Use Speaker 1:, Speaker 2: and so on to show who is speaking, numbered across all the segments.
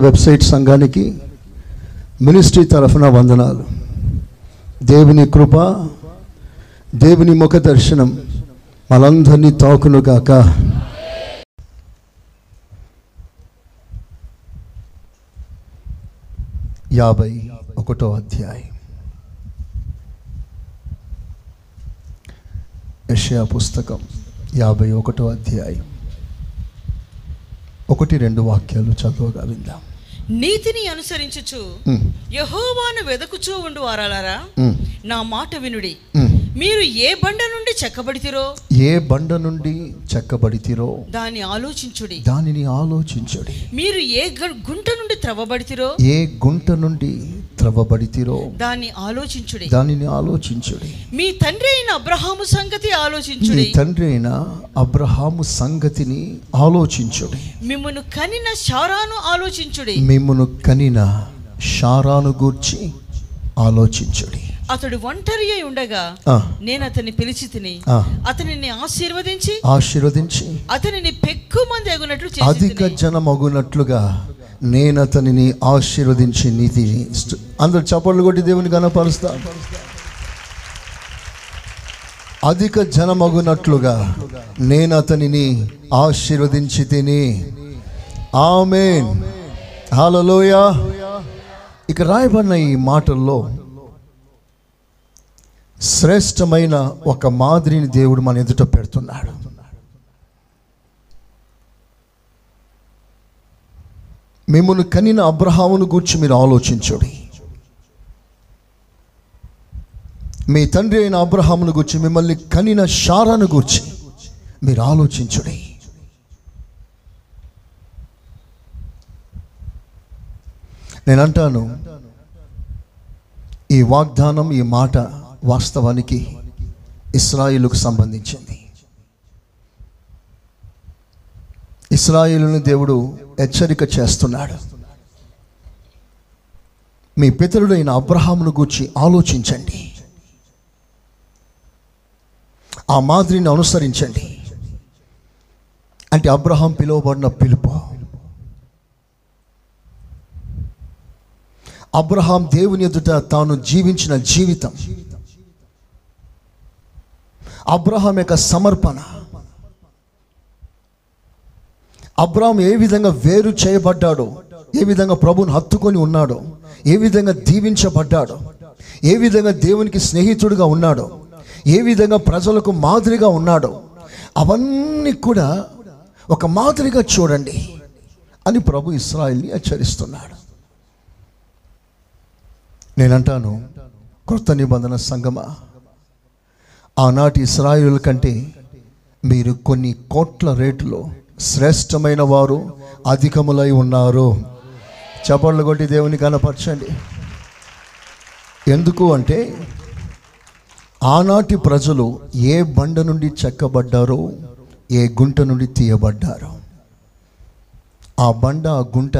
Speaker 1: Website సంఘానికి ministry తరఫున వందనాలు. దేవుని కృప దేవుని ముఖ దర్శనం మనందరినీ తాకును కాక యాభై ఒకటో అధ్యాయం. యషయా పుస్తకం యాభై ఒకటో అధ్యాయం. ఒకటి రెండు వాక్యాలు చదువుగా విందాం.
Speaker 2: నీతిని అనుసరించుచు యహోవాను వెదకుచూ ఉండు వారాలారా నా మాట వినుడి. మీరు ఏ బండ నుండి చెక్కబడితిరో?
Speaker 1: ఏ బండ నుండి చెక్కబడితిరో?
Speaker 2: దాన్ని ఆలోచించుడి.
Speaker 1: దానిని ఆలోచించుడి.
Speaker 2: మీరు ఏ గుంట నుండి త్రవ్వబడితిరో?
Speaker 1: ఏ గుంట నుండి త్రవ్వబడితిరో
Speaker 2: దాన్ని ఆలోచించుడి.
Speaker 1: దానిని ఆలోచించుడి.
Speaker 2: మీ తండ్రి అయిన అబ్రహాము సంగతి
Speaker 1: మీ
Speaker 2: ఆలోచించుడి
Speaker 1: తండ్రి అయిన అబ్రహాము సంగతిని ఆలోచించుడి.
Speaker 2: మిమ్మను కనిన శారాను ఆలోచించుడి.
Speaker 1: మిమ్మును కనిన షారాను గూర్చి ఆలోచించుడి.
Speaker 2: అతడు ఒంటరి అయి ఉండగా నేను అతన్ని పిలిచి తిని. అతనిని ఆశీర్వదించి
Speaker 1: ఆశీర్వదించి
Speaker 2: అతనిని పెక్కు మంది ఎగునట్లు
Speaker 1: అధిక
Speaker 2: చేసి
Speaker 1: జనమగునట్లుగా నేను అతనిని ఆశీర్వదించి నీతి అందరు చప్పట్లు కొట్టి దేవుని కనపరుస్తా అధిక జనమగునట్లుగా నేను అతనిని ఆశీర్వదించి తిని. ఆమెన్. హలోయ ఇక రాయబడిన ఈ మాటల్లో శ్రేష్టమైన ఒక మాదిరిని దేవుడు మన ఎదుట పెడుతున్నాడు. మిమ్మల్ని కనిన అబ్రహామును గూర్చి మీరు ఆలోచించుడి. మీ తండ్రి అయిన అబ్రహామును గూర్చి మిమ్మల్ని కనిన షారాను గురించి మీరు ఆలోచించుడి. నేను అంటాను ఈ వాగ్దానం ఈ మాట వాస్తవానికి ఇస్రాయిల్కు సంబంధించింది. ఇస్రాయిల్ని దేవుడు హెచ్చరిక చేస్తున్నాడు. మీ పితరుడైన అబ్రహామును గూర్చి ఆలోచించండి. ఆ మాదిరిని అనుసరించండి. అంటే అబ్రహాం పిలువబడిన పిలుపు. అబ్రహాం దేవుని ఎదుట తాను జీవించిన జీవితం. అబ్రహాం యొక్క సమర్పణ. అబ్రాహం ఏ విధంగా వేరు చేయబడ్డాడో ఏ విధంగా ప్రభుని హత్తుకొని ఉన్నాడో ఏ విధంగా దీవించబడ్డాడో ఏ విధంగా దేవునికి స్నేహితుడిగా ఉన్నాడో ఏ విధంగా ప్రజలకు మాదిరిగా ఉన్నాడో అవన్నీ కూడా ఒక మాదిరిగా చూడండి అని ప్రభు ఇస్రాయిల్ని హెచ్చరిస్తున్నాడు. నేనంటాను కృత నిబంధన సంగమా ఆనాటి ఇస్రాయిల్ కంటే మీరు కొన్ని కోట్ల రేటులో శ్రేష్టమైన వారు అధికములై ఉన్నారు. చపళ్ళు కొట్టి దేవుని కనపరచండి. ఎందుకు అంటే ఆనాటి ప్రజలు ఏ బండ నుండి చెక్కబడ్డారో ఏ గుంట నుండి తీయబడ్డారో ఆ బండ ఆ గుంట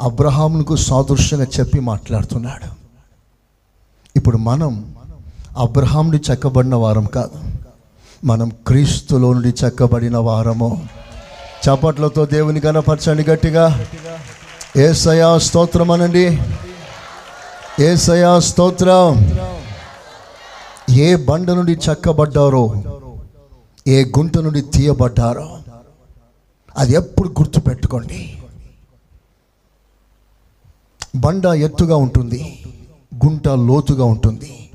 Speaker 1: అబ్రహాముకు సాదృశ్యంగా చెప్పి మాట్లాడుతున్నాడు. ఇప్పుడు మనం అబ్రహాముని చెక్కబడిన వారం కాదు మనం క్రీస్తులో నుండి చెక్కబడిన వారము చప్పట్లతో దేవుని కనపరచండి గట్టిగా. ఏసయా స్తోత్రం అనండి. ఏసయా స్తోత్రం. ఏ బండ నుండి చెక్కబడ్డారో ఏ గుంట నుండి తీయబడ్డారో అది ఎప్పుడు గుర్తుపెట్టుకోండి. బండ ఎత్తుగా ఉంటుంది గుంట లోతుగా ఉంటుంది.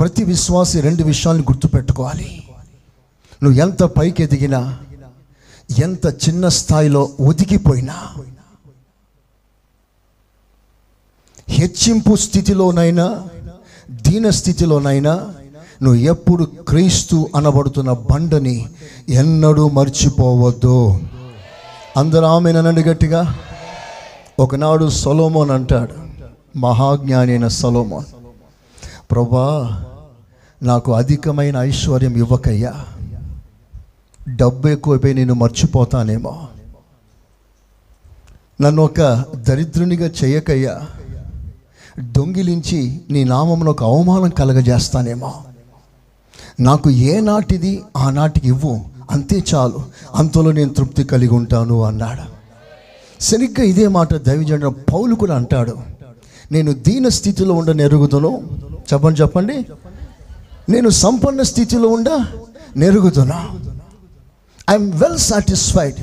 Speaker 1: ప్రతి విశ్వాసి రెండు విషయాలను గుర్తుపెట్టుకోవాలి. నువ్వు ఎంత పైకి ఎదిగినా ఎంత చిన్న స్థాయిలో ఒదిగిపోయినా హెచ్చింపు స్థితిలోనైనా దీన స్థితిలోనైనా నువ్వు ఎప్పుడు క్రీస్తు అనబడుతున్న బండని ఎన్నడూ మర్చిపోవద్దు. అందరూ ఆమెనండి గట్టిగా. ఒకనాడు సొలోమోన్ అంటాడు మహాజ్ఞాని అయిన సొలోమోన్ ప్రభా నాకు అధికమైన ఐశ్వర్యం ఇవ్వకయ్యా. డబ్బు ఎక్కువైపోయి నేను మర్చిపోతానేమో. నన్ను ఒక దరిద్రునిగా చేయకయ్యా. దొంగిలించి నీ నామంలో ఒక అవమానం కలగజేస్తానేమో. నాకు ఏ నాటిది ఇవ్వు. అంతే చాలు. అంతలో నేను తృప్తి కలిగి ఉంటాను అన్నాడు. సరిగ్గా ఇదే మాట దైవజన పౌలు కూడా అంటాడు. నేను దీన స్థితిలో ఉండ నెరుగుదును. చెప్పండి చెప్పండి. నేను సంపన్న స్థితిలో ఉండ నెరుగుతున్నా I'm well satisfied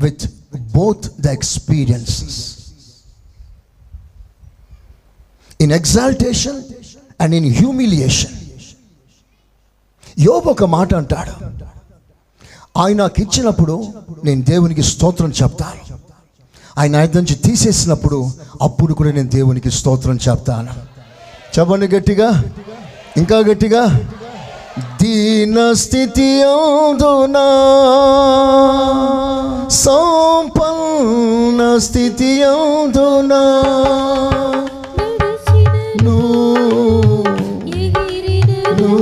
Speaker 1: with both the experiences in exaltation and in humiliation యోబు ఒక మాట అంటాడు. ఆయన నాకు ఇచ్చినప్పుడు నేను దేవునికి స్తోత్రం చెప్తాను. ఆయన ఆయన నుంచి తీసేసినప్పుడు అప్పుడు కూడా నేను దేవునికి స్తోత్రం చెప్తాను. చెప్పండి గట్టిగా. ఇంకా గట్టిగా. దీన స్థితి అవుదునా సంపన్న స్థితి అవుదునా
Speaker 3: నడిచినను ఎగిరినను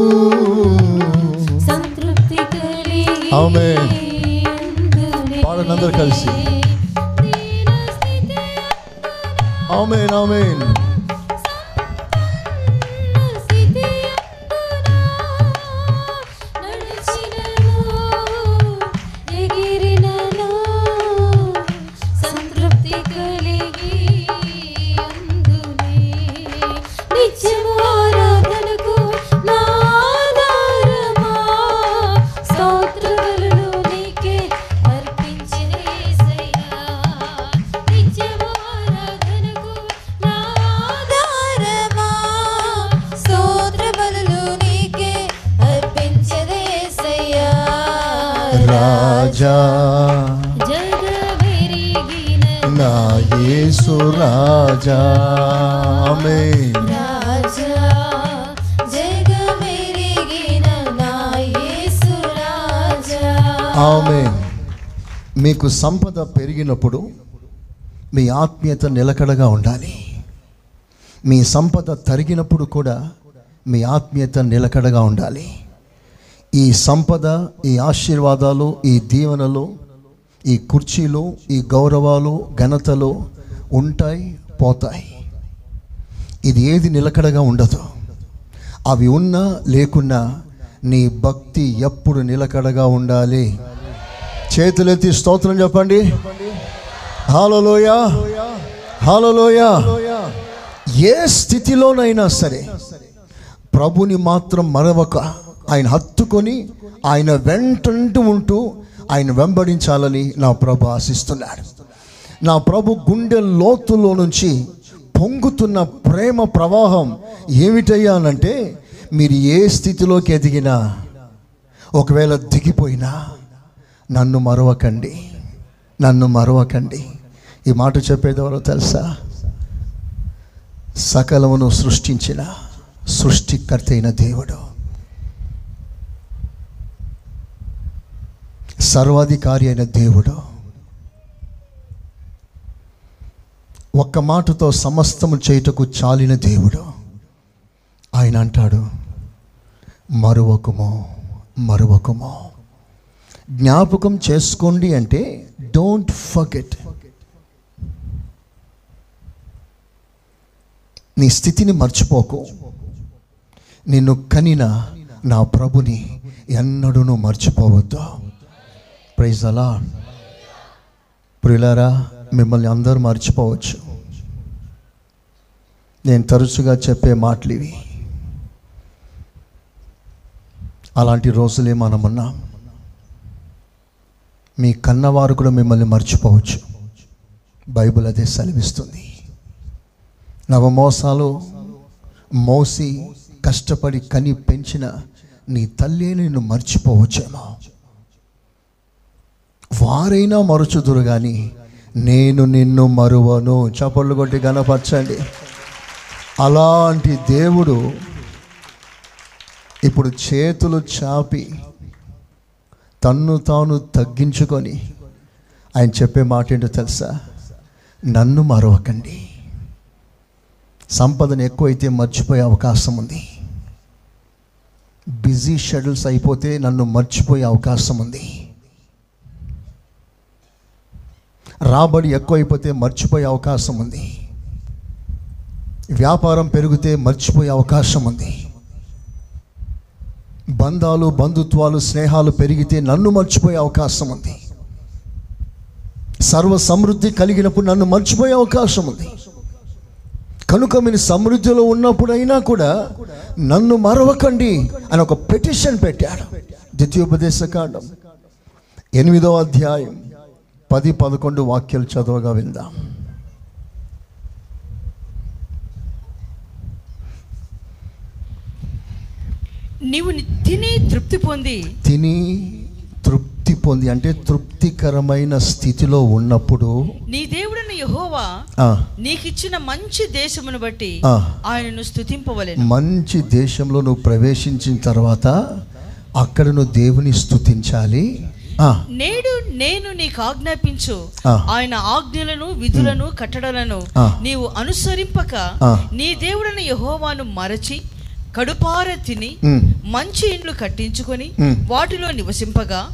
Speaker 1: రాజా. నా యేసు రాజా. ఆమేన్.
Speaker 3: రాజా
Speaker 1: మీకు సంపద పెరిగినప్పుడు మీ ఆత్మీయత నిలకడగా ఉండాలి. మీ సంపద తరిగినప్పుడు కూడా మీ ఆత్మీయత నిలకడగా ఉండాలి. ఈ సంపద ఈ ఆశీర్వాదాలు ఈ దీవెనలు ఈ కుర్చీలు ఈ గౌరవాలు ఘనతలు ఉంటాయి పోతాయి. ఇది ఏది నిలకడగా ఉండదు. అవి ఉన్నా లేకున్నా నీ భక్తి ఎప్పుడు నిలకడగా ఉండాలి. చేతులెత్తి స్తోత్రం చెప్పండి. హాలలోయ హాలలోయ ఏ స్థితిలోనైనా సరే ప్రభుని మాత్రం మరవక. ఆయన ఎత్తుకొని ఆయన వెంటంటూ ఉంటూ ఆయన వెంబడించాలని నా ప్రభు ఆశిస్తున్నాడు. నా ప్రభు గుండె లోతులో నుంచి పొంగుతున్న ప్రేమ ప్రవాహం ఏమిటయ్యా అనంటే మీరు ఏ స్థితిలోకి ఎదిగినా ఒకవేళ దిగిపోయినా నన్ను మరవకండి. నన్ను మరవకండి. ఈ మాట చెప్పేదెవరో తెలుసా? సకలమును సృష్టించిన సృష్టికర్త అయిన దేవుడు. సర్వాధికారి అయిన దేవుడు. ఒక్క మాటతో సమస్తము చేయుటకు చాలిన దేవుడు. ఆయన అంటాడు మరువకుమో మరువకుమో. జ్ఞాపకం చేసుకోండి అంటే డోంట్ ఫర్గెట్. నీ స్థితిని మర్చిపోకు. నిన్ను కనిన నా ప్రభుని ఎన్నడూనూ మర్చిపోవద్దు. ప్రైజ్ అలా ప్రియులారా మిమ్మల్ని అందరూ మర్చిపోవచ్చు. నేను తరచుగా చెప్పే మాటలు ఇవి. అలాంటి రోజులే మనం ఉన్నాం మీ కన్నవారు కూడా మిమ్మల్ని మర్చిపోవచ్చు. బైబిల్ అదే సెలవిస్తుంది. నవమోసాలు మోసి కష్టపడి కని పెంచిన నీ తల్లి నిన్ను మర్చిపోవచ్చేమో. వారైనా మరుచుదురు కానీ నేను నిన్ను మరువను. చపళ్ళు కొట్టి గనపరచండి అలాంటి దేవుడు ఇప్పుడు చేతులు చాపి తన్ను తాను తగ్గించుకొని ఆయన చెప్పే మాట ఏంటో తెలుసా? నన్ను మరవకండి. సంపదను ఎక్కువైతే మర్చిపోయే అవకాశం ఉంది. బిజీ షెడ్యూల్స్ అయిపోతే నన్ను మర్చిపోయే అవకాశం ఉంది. రాబడి ఎక్కువైపోతే మర్చిపోయే అవకాశం ఉంది. వ్యాపారం పెరిగితే మర్చిపోయే అవకాశం ఉంది. బంధాలు బంధుత్వాలు స్నేహాలు పెరిగితే నన్ను మర్చిపోయే అవకాశం ఉంది. సర్వ సమృద్ధి కలిగినప్పుడు నన్ను మర్చిపోయే అవకాశం ఉంది. కనుక మీరు సమృద్ధిలో ఉన్నప్పుడు అయినా కూడా నన్ను మరవకండి అని ఒక పెటిషన్ పెట్టాడు. ద్వితీయోపదేశ కాండం ఎనిమిదో అధ్యాయం. పది పదకొండు వాక్యాలు చదవగా విందాం.
Speaker 2: నీవు తిని తృప్తి పొంది.
Speaker 1: తిని తృప్తి పొంది అంటే తృప్తికరమైన స్థితిలో ఉన్నప్పుడు
Speaker 2: నీ దేవుడైన యెహోవా నీకిచ్చిన మంచి దేశమును బట్టి. ఆయనను స్తుతింపవలెను.
Speaker 1: మంచి దేశంలో నువ్వు ప్రవేశించిన తర్వాత అక్కడ నువ్వు దేవుని స్తుతించాలి. ఆ,
Speaker 2: నేడు నేను నీకు ఆజ్ఞాపించు. ఆయన ఆజ్ఞలను విధులను కట్టడలను. నీవు అనుసరింపక. నీ దేవుడైన యెహోవాను మరచి కడుపార తిని మంచి ఇండ్లు కట్టించుకొని. వాటిలో నివసింపగా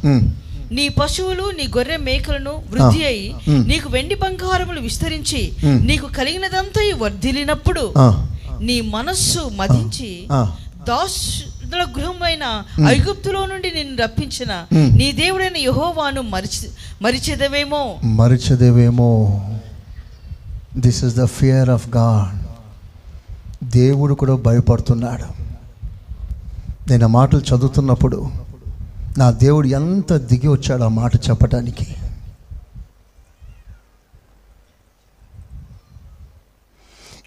Speaker 2: నీ పశువులు నీ గొర్రె మేకలను వృద్ధి అయి. నీకు వెండి బంగారములు విస్తరించి. నీకు కలిగినదంతా వర్ధిల్లినప్పుడు నీ మనస్సు మదించి
Speaker 1: ఆ.
Speaker 2: దాసుల గృహమైన ఐగుప్తులో నుండి నిన్ను రప్పించిన. నీ దేవుడైన యెహోవాను మరిచి మరిచెదవేమో?
Speaker 1: మరిచదేవేమో? This is the fear of God దేవుడు కూడా భయపడుతున్నాడు. నేను ఆ మాటలు చదువుతున్నప్పుడు నా దేవుడు ఎంత దిగి వచ్చాడు ఆ మాట చెప్పడానికి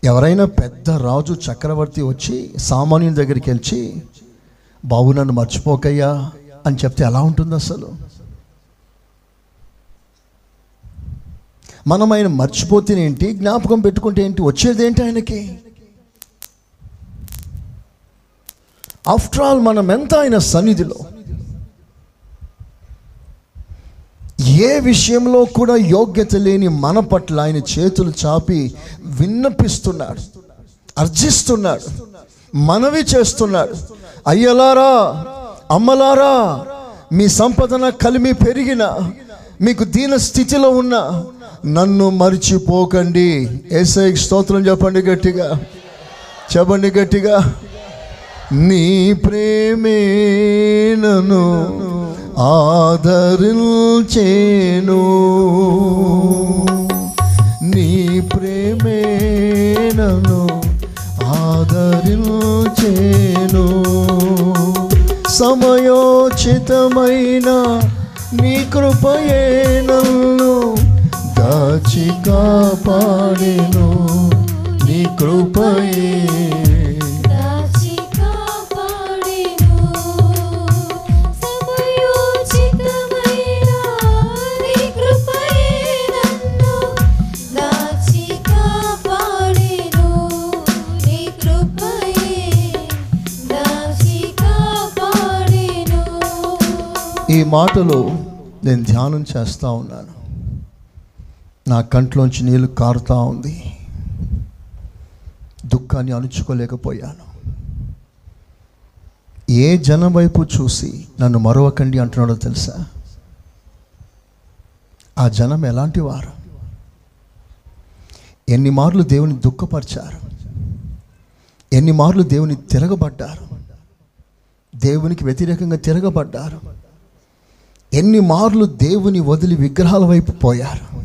Speaker 1: ఎవరైనా పెద్ద రాజు చక్రవర్తి వచ్చి సామాన్యుని దగ్గరికి వెళ్ళి బాబు నన్ను మర్చిపోకయ్యా అని చెప్తే ఎలా ఉంటుంది అసలు? మనం ఆయన మర్చిపోతేనే ఏంటి? జ్ఞాపకం పెట్టుకుంటే ఏంటి? వచ్చేది ఏంటి ఆయనకి? ఆఫ్టర్ ఆల్ మనం ఎంత ఆయన సన్నిధిలో? ఏ విషయంలో కూడా యోగ్యత లేని మన పట్ల ఆయన చేతులు చాపి విన్నపిస్తున్నాడు అర్జిస్తున్నాడు మనవి చేస్తున్నాడు. అయ్యలారా అమ్మలారా మీ సంపదన కలిమి పెరిగిన మీకు దీన స్థితిలో ఉన్న నన్ను మరిచిపోకండి. ఏసై స్తోత్రం చెప్పండి గట్టిగా. చెప్పండి గట్టిగా. నీ ప్రేమే నన్ను ఆదరించేను. నీ ప్రేమే నన్ను ఆదరించేను. సమయోచితమైన నీ కృపయే నన్ను దాచి కాపాడేను. నీ కృపయే మాటలు నేను ధ్యానం చేస్తూ ఉన్నాను. నా కంట్లోంచి నీళ్ళు కారుతూ ఉంది. దుఃఖాన్ని అణుచుకోలేకపోయాను. ఏ జనం వైపు చూసి నన్ను మరవకండి అంటున్నాడో తెలుసా? ఆ జనం ఎలాంటి వారు? ఎన్ని మార్లు దేవుని దుఃఖపరిచారు? ఎన్ని మార్లు దేవుని తిరగబడ్డారు? దేవునికి వ్యతిరేకంగా తిరగబడ్డారు? ఎన్ని మార్లు దేవుని వదిలి విగ్రహాల వైపు పోయారు?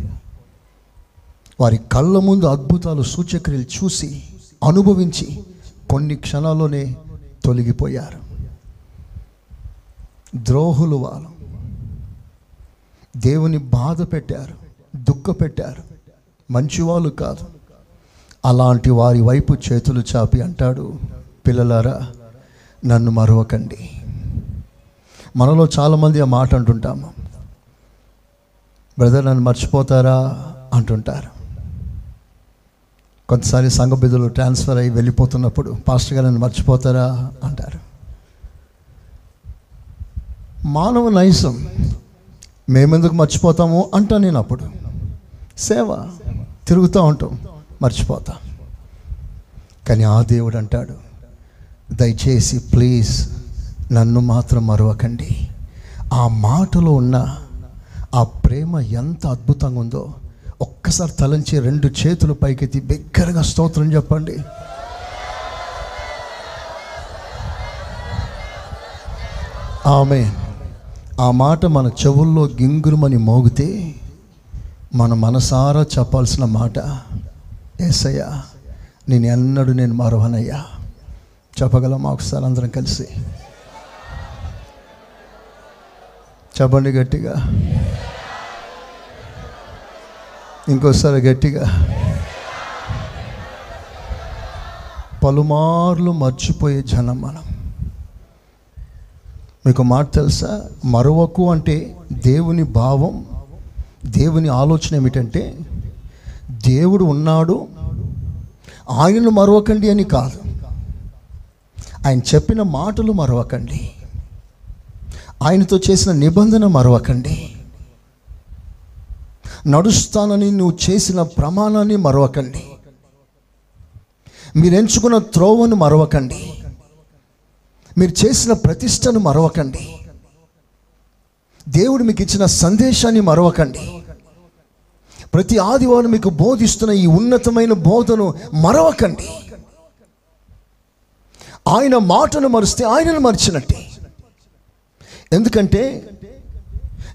Speaker 1: వారి కళ్ళ ముందు అద్భుతాలు సూచక్రియలు చూసి అనుభవించి కొన్ని క్షణాల్లోనే తొలగిపోయారు. ద్రోహులు వాళ్ళు. దేవుని బాధ పెట్టారు దుఃఖ పెట్టారు. మంచివాళ్ళు కాదు. అలాంటి వారి వైపు చేతులు చాపి అంటాడు పిల్లలారా నన్ను మరవకండి. మనలో చాలామంది ఆ మాట అంటుంటాము. బ్రదర్ నన్ను మర్చిపోతారా? అంటుంటారు. కొంతసారి సంఘ బిధులు ట్రాన్స్ఫర్ అయ్యి వెళ్ళిపోతున్నప్పుడు పాస్టర్ గారు నన్ను మర్చిపోతారా? అంటారు. మానవ నైసం మేమెందుకు మర్చిపోతాము? అంటా నేను అప్పుడు. సేవ తిరుగుతూ ఉంటాం మర్చిపోతాం. కానీ ఆ దేవుడు అంటాడు దయచేసి ప్లీజ్ నన్ను మాత్రం మరవకండి. ఆ మాటలో ఉన్న ఆ ప్రేమ ఎంత అద్భుతంగా ఉందో ఒక్కసారి తలంచి రెండు చేతులు పైకెత్తి బిగ్గరగా స్తోత్రం చెప్పండి. ఆమె ఆ మాట మన చెవుల్లో గింగురుమని మోగితే మన మనసారా చెప్పాల్సిన మాట ఏసయ్యా నేను ఎన్నడూ నేను మరవనయ్యా. చెప్పగలమా ఒకసారి అందరం కలిసి? చెప్పండి గట్టిగా. ఇంకోసారి గట్టిగా. పలుమార్లు మర్చిపోయే జనం మనం. మీకు మాట తెలుసా? మరొకకు అంటే దేవుని భావం దేవుని ఆలోచన ఏమిటంటే దేవుడు ఉన్నాడు ఆయనను మరవకండి అని కాదు. ఆయన చెప్పిన మాటలు మరవకండి. ఆయనతో చేసిన నిబంధన మరవకండి. నడుస్తానని నువ్వు చేసిన ప్రమాణాన్ని మరవకండి. మీరు ఎంచుకున్న త్రోవను మరవకండి. మీరు చేసిన ప్రతిష్టను మరవకండి. దేవుడు మీకు ఇచ్చిన సందేశాన్ని మరవకండి. ప్రతి ఆదివారం మీకు బోధిస్తున్న ఈ ఉన్నతమైన బోధను మరవకండి. ఆయన మాటను మరిస్తే ఆయనను మరిచినట్టే. ఎందుకంటే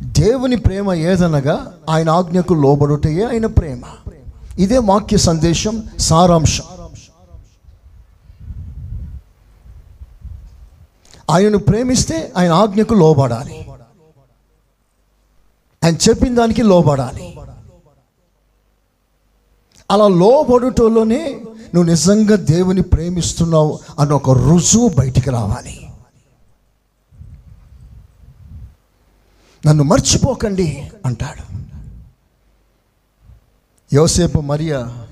Speaker 1: దేవుని ప్రేమ ఏదనగా ఆయన ఆజ్ఞకు లోబడుటయే ఆయన ప్రేమ. ఇదే వాక్య సందేశం సారాంశం. ఆయనను ప్రేమిస్తే ఆయన ఆజ్ఞకు లోబడాలి. ఆయన చెప్పిన దానికి లోబడాలి. అలా లోబడుటలోనే నువ్వు నిజంగా దేవుని ప్రేమిస్తున్నావు అన్న ఒక రుజువు బయటికి రావాలి. నన్ను మర్చిపోకండి అంటాడు. యోసేపు మరియా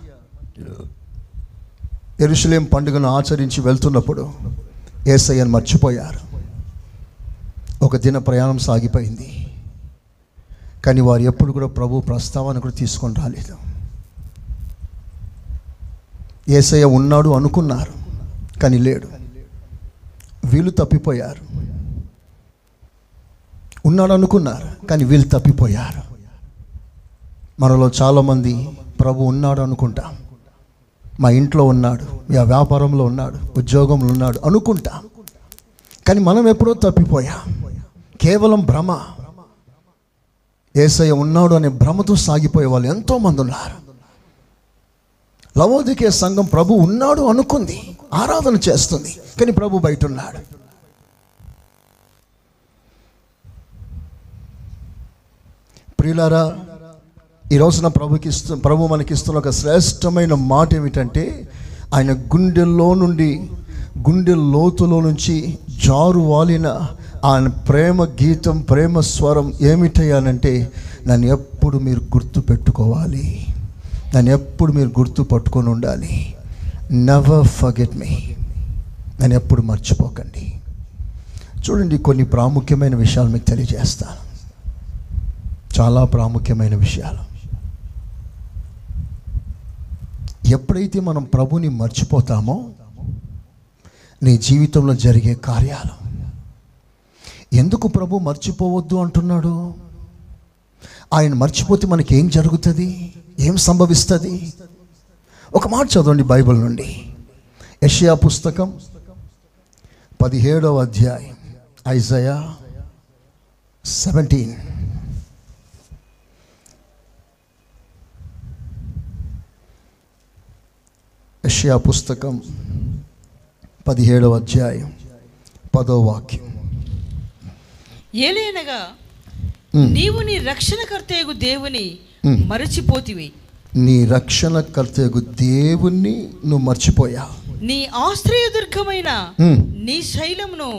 Speaker 1: ఎరుసలేం పండుగను ఆచరించి వెళ్తున్నప్పుడు ఏసయ్యను మర్చిపోయారు. ఒక దిన ప్రయాణం సాగిపోయింది. కానీ వారు ఎప్పుడు కూడా ప్రభు ప్రస్తావన కూడా తీసుకొని రాలేదు. ఏసయ్య ఉన్నాడు అనుకున్నారు కానీ లేడు. వీళ్ళు తప్పిపోయారు. ఉన్నాడు అనుకున్నారు కానీ వీళ్ళు తప్పిపోయారు. మనలో చాలామంది ప్రభు ఉన్నాడు అనుకుంటాం మా ఇంట్లో ఉన్నాడు మా వ్యాపారంలో ఉన్నాడు ఉద్యోగంలో ఉన్నాడు అనుకుంటాం. కానీ మనం ఎప్పుడో తప్పిపోయాం. కేవలం భ్రమ. ఏసయ్య ఉన్నాడు అనే భ్రమతో సాగిపోయే వాళ్ళు ఎంతోమంది ఉన్నారు. లవోదికే సంఘం ప్రభు ఉన్నాడు అనుకుంది ఆరాధన చేస్తుంది కానీ ప్రభు బయట ఉన్నాడు. ప్రియులారా ఈ రోజున ప్రభుకి ఇస్తు ప్రభు మనకిస్తున్న ఒక శ్రేష్టమైన మాట ఏమిటంటే ఆయన గుండెల్లో నుండి గుండె లోతులో నుంచి జారు వాలిన ఆయన ప్రేమ గీతం ప్రేమ స్వరం ఏమిటయ్యానంటే నన్ను ఎప్పుడు మీరు గుర్తు పెట్టుకోవాలి. నన్ను ఎప్పుడు మీరు గుర్తు పట్టుకొని ఉండాలి. నెవర్ ఫర్గెట్ మీ నన్ను ఎప్పుడు మర్చిపోకండి. చూడండి కొన్ని ప్రాముఖ్యమైన విషయాలు మీకు తెలియజేస్తాను. చాలా ప్రాముఖ్యమైన విషయాలు. ఎప్పుడైతే మనం ప్రభుని మర్చిపోతామో నీ జీవితంలో జరిగే కార్యాలు. ఎందుకు ప్రభు మర్చిపోవద్దు అంటున్నాడు? ఆయన మర్చిపోతే మనకి ఏం జరుగుతుంది? ఏం సంభవిస్తుంది? ఒక మాట చదవండి బైబిల్ నుండి. యషియా పుస్తకం పదిహేడవ అధ్యాయం ఐజయా సెవెంటీన్. యషయా పుస్తకం పదిహేడవ అధ్యాయం పదో వాక్యం
Speaker 2: ఏలైనగా. నీవు నీ రక్షణకర్తయగు దేవుని. మరచిపోతివి
Speaker 1: నీ రక్షణకర్తకు దేవుణ్ణి నువ్వు మర్చిపోయా
Speaker 2: నీ ఆశ్రయదుర్గమైన
Speaker 1: ఉమ్.
Speaker 2: నీ శైలమును.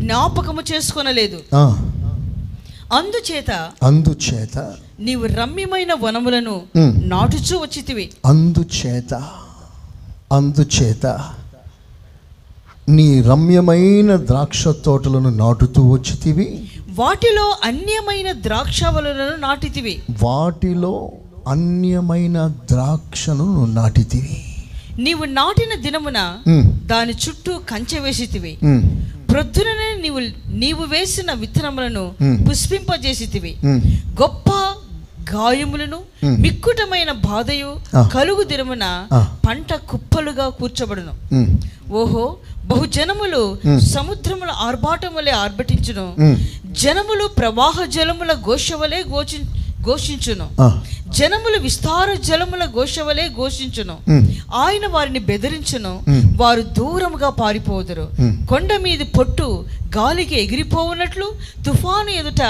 Speaker 2: జ్ఞాపకము చేసుకొనలేదు అందుచేత
Speaker 1: అందుచేత
Speaker 2: నీవు రమ్యమైన వనములను. నాటుచూ వచ్చితివి
Speaker 1: అందుచేత అందుచేత నీ రమ్యమైన ద్రాక్ష తోటలను నాటుతూ వచ్చితివి.
Speaker 2: వాటిలో అన్యమైన ద్రాక్షవలను నాటితివి.
Speaker 1: వాటిలో అన్యమైన ద్రాక్షను నాటితివి.
Speaker 2: నీవు నాటిన దినమున దాని చుట్టూ కంచె వేసితివి. ప్రొద్దుననే నీవు నీవు వేసిన విత్తనములను. పుష్పింపజేసితివి. గొప్ప గాయములను. మిక్కుటమైన బాధయు. కలుగు దినమున
Speaker 1: ఆ.
Speaker 2: పంట కుప్పలుగా కూర్చబడును ఓహో బహుజనములు. సముద్రముల ఆర్భాటం వలె ఆర్భటించును. జనములు ప్రవాహ జలముల ఘోష వలె ఘోషి ఘోషించును. జనములు విస్తార జలముల ఘోషవలే ఘోషించును. ఆయన వారిని బెదిరించును. వారు దూరముగా పారిపోదురు. కొండ మీది పొట్టు గాలికి ఎగిరిపోవునట్లు తుఫాను ఎదుట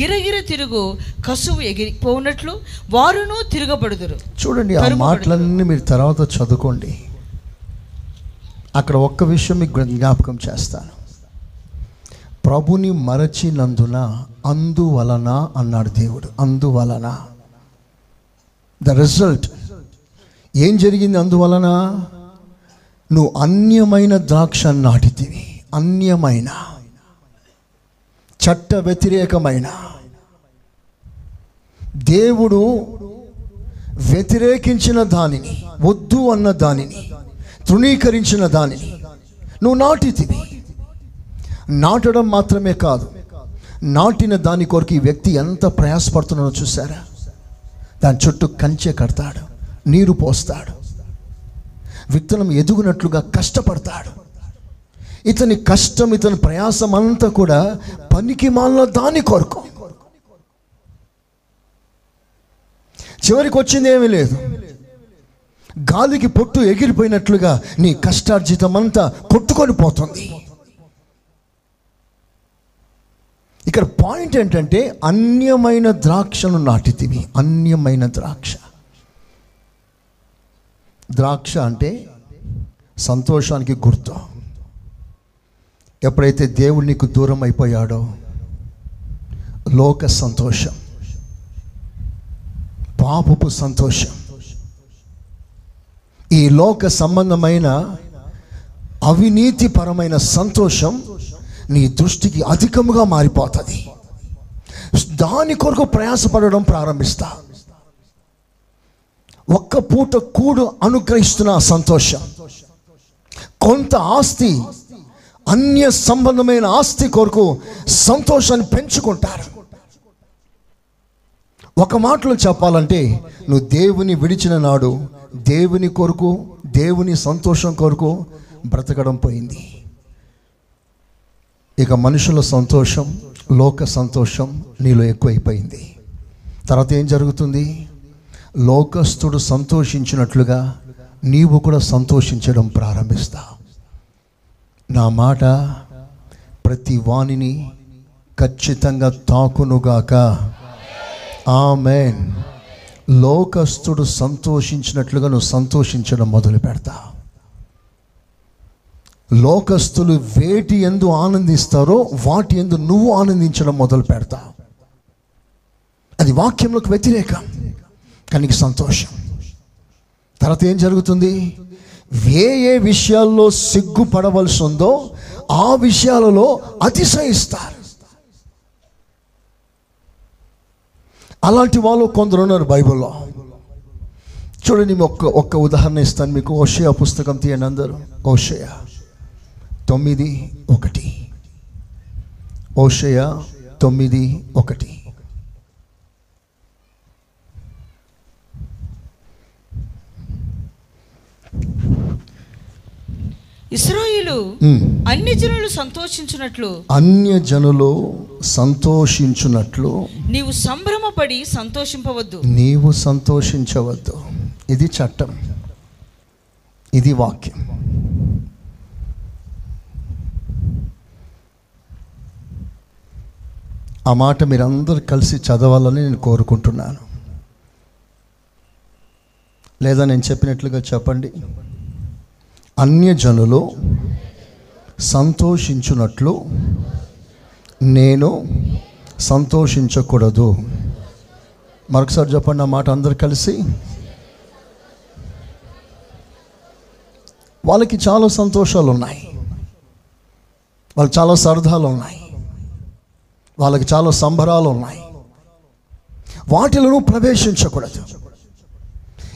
Speaker 2: గిరగిర తిరుగు కసువు ఎగిరిపోవునట్లు వారును తిరగబడుదురు.
Speaker 1: చూడండి ఆ. మాటలన్నీ మీరు తర్వాత చదువుకోండి. అక్కడ ఒక్క విషయం మీకు జ్ఞాపకం చేస్తాను. ప్రభుని మరచినందున అందువలన అన్నాడు దేవుడు అందువలన. ద రిజల్ట్ ఏం జరిగింది అందువలన? నువ్వు అన్యమైన ద్రాక్ష నాటితివి అన్యమైన. చట్ట వ్యతిరేకమైన. దేవుడు వ్యతిరేకించిన దానిని వద్దు అన్న దానిని తృణీకరించిన దానిని నువ్వు నాటితివి. నాటడం మాత్రమే కాదు నాటిన దాని కొరకు ఈ వ్యక్తి ఎంత ప్రయాసపడుతున్నాడో చూసారా దాని చుట్టూ కంచె కడతాడు నీరు పోస్తాడు విత్తనం ఎదుగునట్లుగా కష్టపడతాడు. ఇతని కష్టం ఇతని ప్రయాసం అంతా కూడా పనికి మాలిన దాని కొరకు. చివరికి వచ్చింది ఏమీ లేదు. గాలికి పొట్టు ఎగిరిపోయినట్లుగా నీ కష్టార్జితం అంతా కొట్టుకొని పోతుంది. ఇక్కడ పాయింట్ ఏంటంటే అన్యమైన ద్రాక్షను నాటితివి. అన్యమైన ద్రాక్ష. ద్రాక్ష అంటే సంతోషానికి గుర్తు. ఎప్పుడైతే దేవుడు నీకు దూరం అయిపోయాడో లోక సంతోషం. పాపపు సంతోషం. ఈ లోక సంబంధమైన అవినీతిపరమైన సంతోషం నీ దృష్టికి అధికముగా మారిపోతుంది. దాని కొరకు ప్రయాసపడడం ప్రారంభిస్తా. ఒక్క పూట కూడు అనుగ్రహిస్తున్న సంతోషం. కొంత ఆస్తి అన్య సంబంధమైన ఆస్తి కొరకు సంతోషాన్ని పెంచుకుంటారు. ఒక మాటలో చెప్పాలంటే నువ్వు దేవుని విడిచిన నాడు దేవుని కొరకు దేవుని సంతోషం కొరకు బ్రతకడం పోయింది. ఇక మనుషుల సంతోషం లోక సంతోషం నీలో ఎక్కువైపోయింది. తర్వాత ఏం జరుగుతుంది? లోకస్తుడు సంతోషించినట్లుగా నీవు కూడా సంతోషించడం ప్రారంభిస్తా. నా మాట ప్రతి వాణిని ఖచ్చితంగా తాకునుగాక. ఆమెన్. లోకస్తుడు సంతోషించినట్లుగా నువ్వు సంతోషించడం మొదలు పెడతావు లోకస్తులు వేటి ఎందు ఆనందిస్తారో వాటి ఎందు నువ్వు ఆనందించడం మొదలు పెడతా. అది వాక్యంలోకి వ్యతిరేకం కానీ సంతోషం. తర్వాత ఏం జరుగుతుంది? ఏ ఏ విషయాల్లో సిగ్గుపడవలసి ఉందో ఆ విషయాలలో అతిశయిస్తారు. అలాంటి వాళ్ళు కొందరు ఉన్నారు బైబిల్లో. చూడండి ఒక్క ఒక్క ఉదాహరణ ఇస్తాను మీకు. ఓషయ పుస్తకం తీయండి అందరూ. ఓషయ తొమ్మిది ఒకటి. ఓషయ తొమ్మిది ఒకటి.
Speaker 2: ఇస్రాయిలు. అన్ని జనులు సంతోషించినట్లు.
Speaker 1: అన్య జనులు సంతోషించున్నట్లు
Speaker 2: నీవు సంభ్రమపడి సంతోషింపవద్దు.
Speaker 1: నీవు సంతోషించవద్దు. ఇది చట్టం. ఇది వాక్యం. ఆ మాట మీరందరూ కలిసి చదవాలని నేను కోరుకుంటున్నాను. లేదా నేను చెప్పినట్లుగా చెప్పండి. అన్యజనులు సంతోషించున్నట్లు నేను సంతోషించకూడదు. మరొకసారి చెప్పండి ఆ మాట అందరు కలిసి? వాళ్ళకి చాలా సంతోషాలు ఉన్నాయి వాళ్ళకి చాలా సరదాలు ఉన్నాయి వాళ్ళకి చాలా సంబరాలు ఉన్నాయి. వాటిలో ప్రవేశించకూడదు.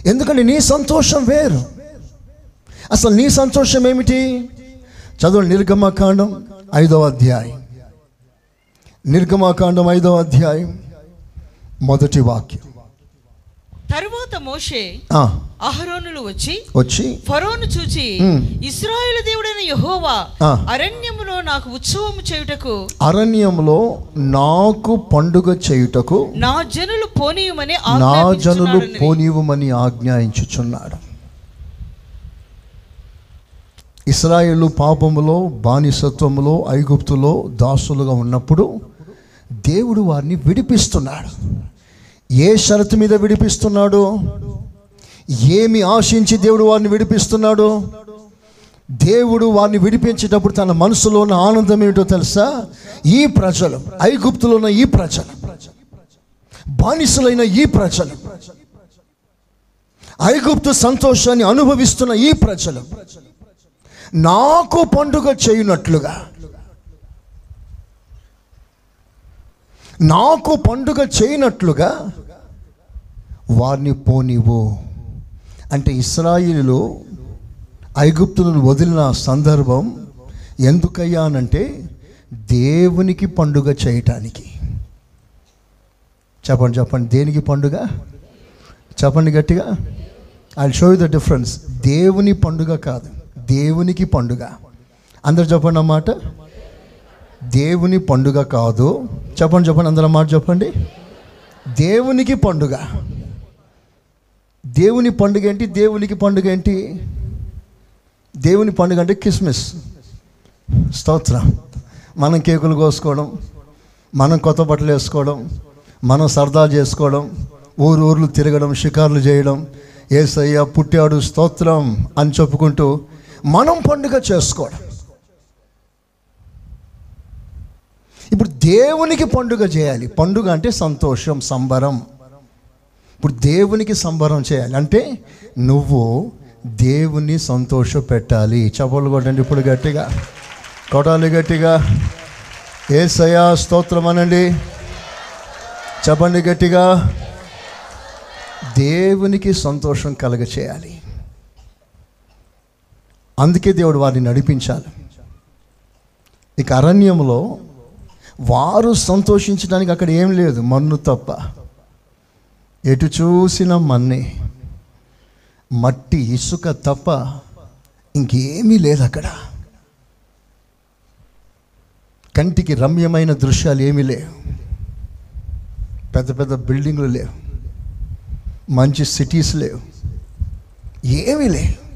Speaker 1: ఎందుకంటే నీ సంతోషం వేరు. అసలు నీ సంతోషం ఏమిటి? చదువు నిర్గమకాండం ఐదవ అధ్యాయం. నిర్గమకాండం ఐదవ అధ్యాయం. మొదటి వాక్యం.
Speaker 2: తరువాత మోషే అహరోనులు వచ్చి
Speaker 1: వచ్చి
Speaker 2: ఫరోను చూచి. ఇస్రాయేలు దేవుడైన యెహోవా. అరణ్యములో నాకు ఉత్సవము చేయుటకు
Speaker 1: అరణ్యంలో నాకు పండుగ చేయుటకు
Speaker 2: నా జనులు పోనీయమని
Speaker 1: నా జనులు. పోనీవమని ఆజ్ఞాయించుచున్నాడు ఇస్రాయేలు పాపములో బానిసత్వములో ఐగుప్తులో దాసులుగా ఉన్నప్పుడు దేవుడు వారిని విడిపిస్తున్నాడు ఏ షరతు మీద విడిపిస్తున్నాడు? ఏమి ఆశించి దేవుడు వారిని విడిపిస్తున్నాడు? దేవుడు వారిని విడిపించేటప్పుడు తన మనసులో ఉన్న ఆనందం ఏమిటో తెలుసా? ఈ ప్రజలు ఐగుప్తులో ఉన్న ఈ ప్రజలు బానిసలైన ఈ ప్రజలు ఐగుప్తు సంతోషాన్ని అనుభవిస్తున్న ఈ ప్రజలు నాకు పండుగ చేయునట్లుగా నాకు పండుగ చేయనట్లుగా వారిని పోనివ్వు. అంటే ఇస్రాయిలు ఐగుప్తులను వదిలిన సందర్భం ఎందుకయ్యానంటే దేవునికి పండుగ చేయటానికి. చెప్పండి చెప్పండి దేనికి పండుగ? చెప్పండి గట్టిగా. I show you the difference దేవుని పండుగ కాదు దేవునికి పండుగ. అందరు చెప్పండి అన్నమాట దేవుని పండుగ కాదు. చెప్పండి చెప్పండి అందరూ మాట చెప్పండి. దేవునికి పండుగ. దేవుని పండుగ ఏంటి? దేవునికి పండుగ ఏంటి? దేవుని పండుగ అంటే క్రిస్మస్. స్తోత్రం. మనం కేకులు కోసుకోవడం మనం కొత్త బట్టలు వేసుకోవడం మనం సరదా చేసుకోవడం ఊరు ఊర్లు తిరగడం షికార్లు చేయడం ఏసయ్య పుట్టాడు స్తోత్రం అని చెప్పుకుంటూ మనం పండుగ చేసుకోవడం. ఇప్పుడు దేవునికి పండుగ చేయాలి. పండుగ అంటే సంతోషం సంబరం. ఇప్పుడు దేవునికి సంబరం చేయాలి. అంటే నువ్వు దేవుని సంతోష పెట్టాలి చపలు కొట్టండి ఇప్పుడు గట్టిగా. కొట్టాలి గట్టిగా. ఏ సయా స్తోత్రం అనండి. చెప్పండి గట్టిగా. దేవునికి సంతోషం కలగ చేయాలి అందుకే దేవుడు వారిని నడిపించాలి. ఇక అరణ్యంలో వారు సంతోషించడానికి అక్కడ ఏం లేదు మన్ను తప్ప. ఎటు చూసిన మన్నే మట్టి ఇసుక తప్ప ఇంకేమీ లేదు అక్కడ. కంటికి రమ్యమైన దృశ్యాలు ఏమీ లేవు. పెద్ద పెద్ద బిల్డింగ్లు లేవు. మంచి సిటీస్ లేవు. ఏమీ లేవు.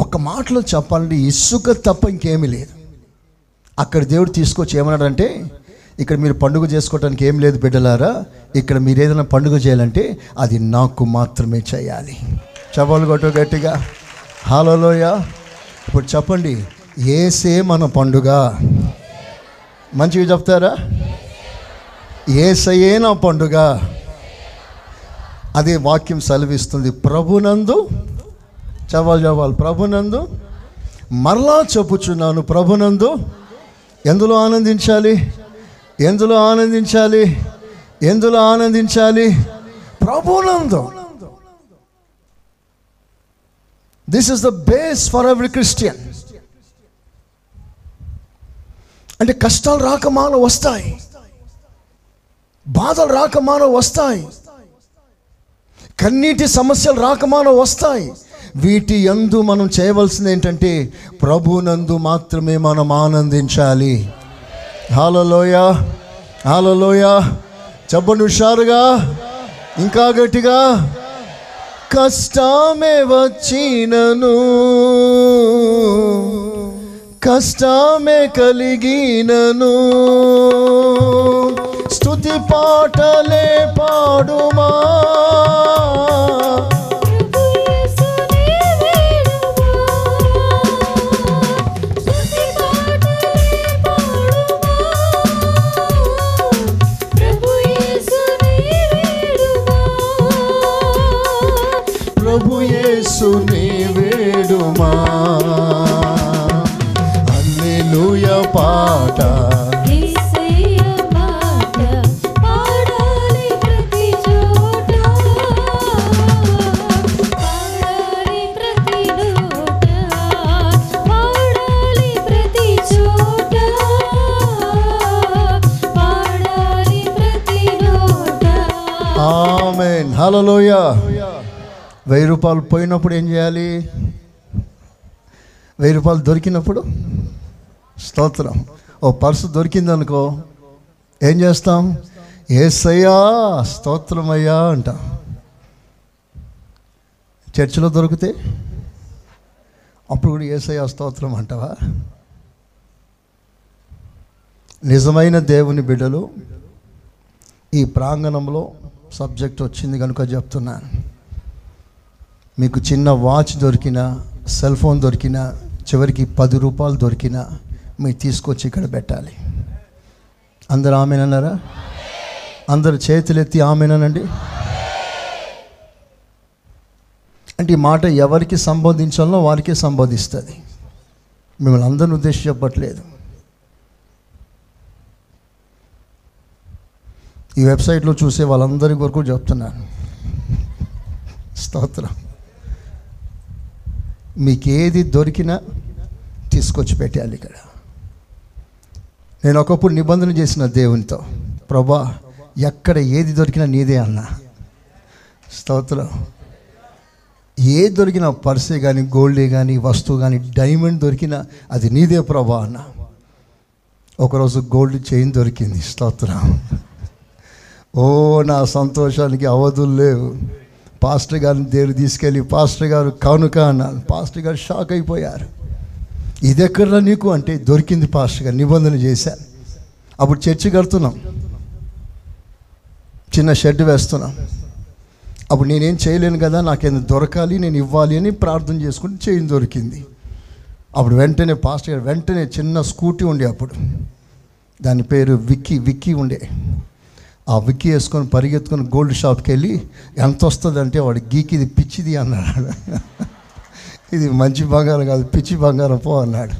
Speaker 1: ఒక మాటలో చెప్పాలంటే ఇసుక తప్ప ఇంకేమీ లేదు. అక్కడ దేవుడు తీసుకొచ్చి ఏమన్నాడంటే ఇక్కడ మీరు పండుగ చేసుకోవడానికి ఏం లేదు బిడ్డలారా ఇక్కడ మీరు ఏదైనా పండుగ చేయాలంటే అది నాకు మాత్రమే చేయాలి. చెప్పాలి కొట్టు గట్టిగా. హాలలోయ ఇప్పుడు చెప్పండి ఏసే మన పండుగ. మంచిగా చెప్తారా? ఏసయే నా పండుగ. అదే వాక్యం సెలవిస్తుంది ప్రభునందు చవాలి చవాలి ప్రభునందు మరలా చెప్పుచున్నాను ప్రభునందు ఎందులో ఆనందించాలి? ఎందులో ఆనందించాలి? ఎందులో ఆనందించాలి? ప్రభునందు. This is the base for every Christian అంటే కష్టాలు రాకమాన వస్తాయి. బాధలు రాకమాన వస్తాయి. కన్నీటి సమస్యలు రాకమాన వస్తాయి. వీటి యందు మనం చేయవలసింది ఏంటంటే ప్రభునందు మాత్రమే మనం ఆనందించాలి. హాలలోయ హాలలోయ. చెప్పండి హుషారుగా ఇంకా గట్టిగా. కష్టమే వచ్చినను కష్టమే కలిగినను. స్తుతి పాటలే పాడుమా. హలోయ వెయ్యి రూపాయలు పోయినప్పుడు ఏం చేయాలి? వెయ్యి రూపాయలు దొరికినప్పుడు స్తోత్రం. ఓ పర్సు దొరికిందనుకో ఏం చేస్తాం? ఏసయ్యా స్తోత్రమయ్యా అంటాం. చర్చిలో దొరికితే అప్పుడు కూడా ఏసయ్యా స్తోత్రం అంటావా? నిజమైన దేవుని బిడ్డలు ఈ ప్రాంగణంలో సబ్జెక్ట్ వచ్చింది కనుక చెప్తున్నాను మీకు చిన్న వాచ్ దొరికినా సెల్ ఫోన్ దొరికినా చివరికి పది రూపాయలు దొరికినా మీరు తీసుకొచ్చి ఇక్కడ పెట్టాలి. అందరు ఆమెనన్నారా? అందరు చేతులెత్తి ఆమెనండి అంటే ఈ మాట ఎవరికి సంబోధించాలో వారికే సంబోధిస్తుంది. మిమ్మల్ని అందరిని ఉద్దేశించబట్లేదు ఈ వెబ్సైట్లో చూసే వాళ్ళందరి కొరకు చెప్తున్నాను. స్తోత్రం. మీకు ఏది దొరికినా తీసుకొచ్చి పెట్టాలి ఇక్కడ. నేను ఒకప్పుడు నిబంధన చేసిన దేవునితో ప్రభా ఎక్కడ ఏది దొరికినా నీదే అన్నా. స్తోత్రం. ఏ దొరికిన పర్సే కానీ గోల్డే కానీ వస్తువు కానీ డైమండ్ దొరికినా అది నీదే ప్రభా అన్న. ఒకరోజు గోల్డ్ చైన్ దొరికింది. స్తోత్రం. ఓ నా సంతోషానికి అవధులు లేవు. పాస్టర్ గారిని దేవుడు తీసుకెళ్ళి పాస్టర్ గారు కానుక అన్నారు. పాస్టర్ గారు షాక్ అయిపోయారు. ఇది ఎక్కడరా నీకు? అంటే దొరికింది పాస్టర్ గారు నిబంధన చేశాను అప్పుడు చర్చి కడుతున్నాం. చిన్న షెడ్ వేస్తున్నాం. అప్పుడు నేనేం చేయలేను కదా నాకేం దొరకాలి నేను ఇవ్వాలి అని ప్రార్థన చేసుకుంటే చేయని దొరికింది. అప్పుడు వెంటనే పాస్టర్ గారు వెంటనే చిన్న స్కూటీ ఉండే అప్పుడు. దాని పేరు విక్కీ విక్కీ ఉండే. ఆ విక్కి వేసుకొని పరిగెత్తుకొని గోల్డ్ షాప్కి వెళ్ళి ఎంత వస్తుంది అంటే వాడు గీకి ఇది పిచ్చిది అన్నాడు. ఇది మంచి బంగారం కాదు పిచ్చి బంగారం పో అన్నాడు.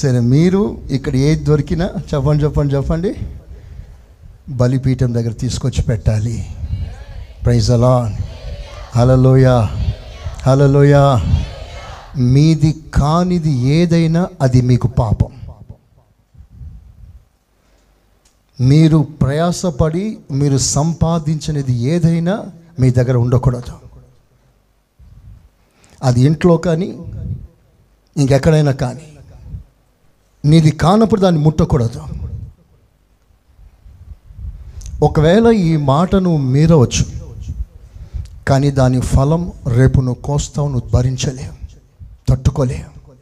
Speaker 1: సరే మీరు ఇక్కడ ఏది దొరికినా చెప్పండి చెప్పండి చెప్పండి. బలిపీఠం దగ్గర తీసుకొచ్చి పెట్టాలి. ప్రైజ్ అలా హలలోయ హలలోయ మీది కానిది ఏదైనా అది మీకు పాపం. మీరు ప్రయాసపడి మీరు సంపాదించినది ఏదైనా మీ దగ్గర ఉండకూడదు. అది ఇంట్లో కానీ ఇంకెక్కడైనా కానీ. నీది కానప్పుడు దాన్ని ముట్టకూడదు. ఒకవేళ ఈ మాటను మీరవచ్చు కానీ దాని ఫలం రేపు నువ్వు కోస్తావు నువ్వు భరించలేవు తట్టుకోలేవు.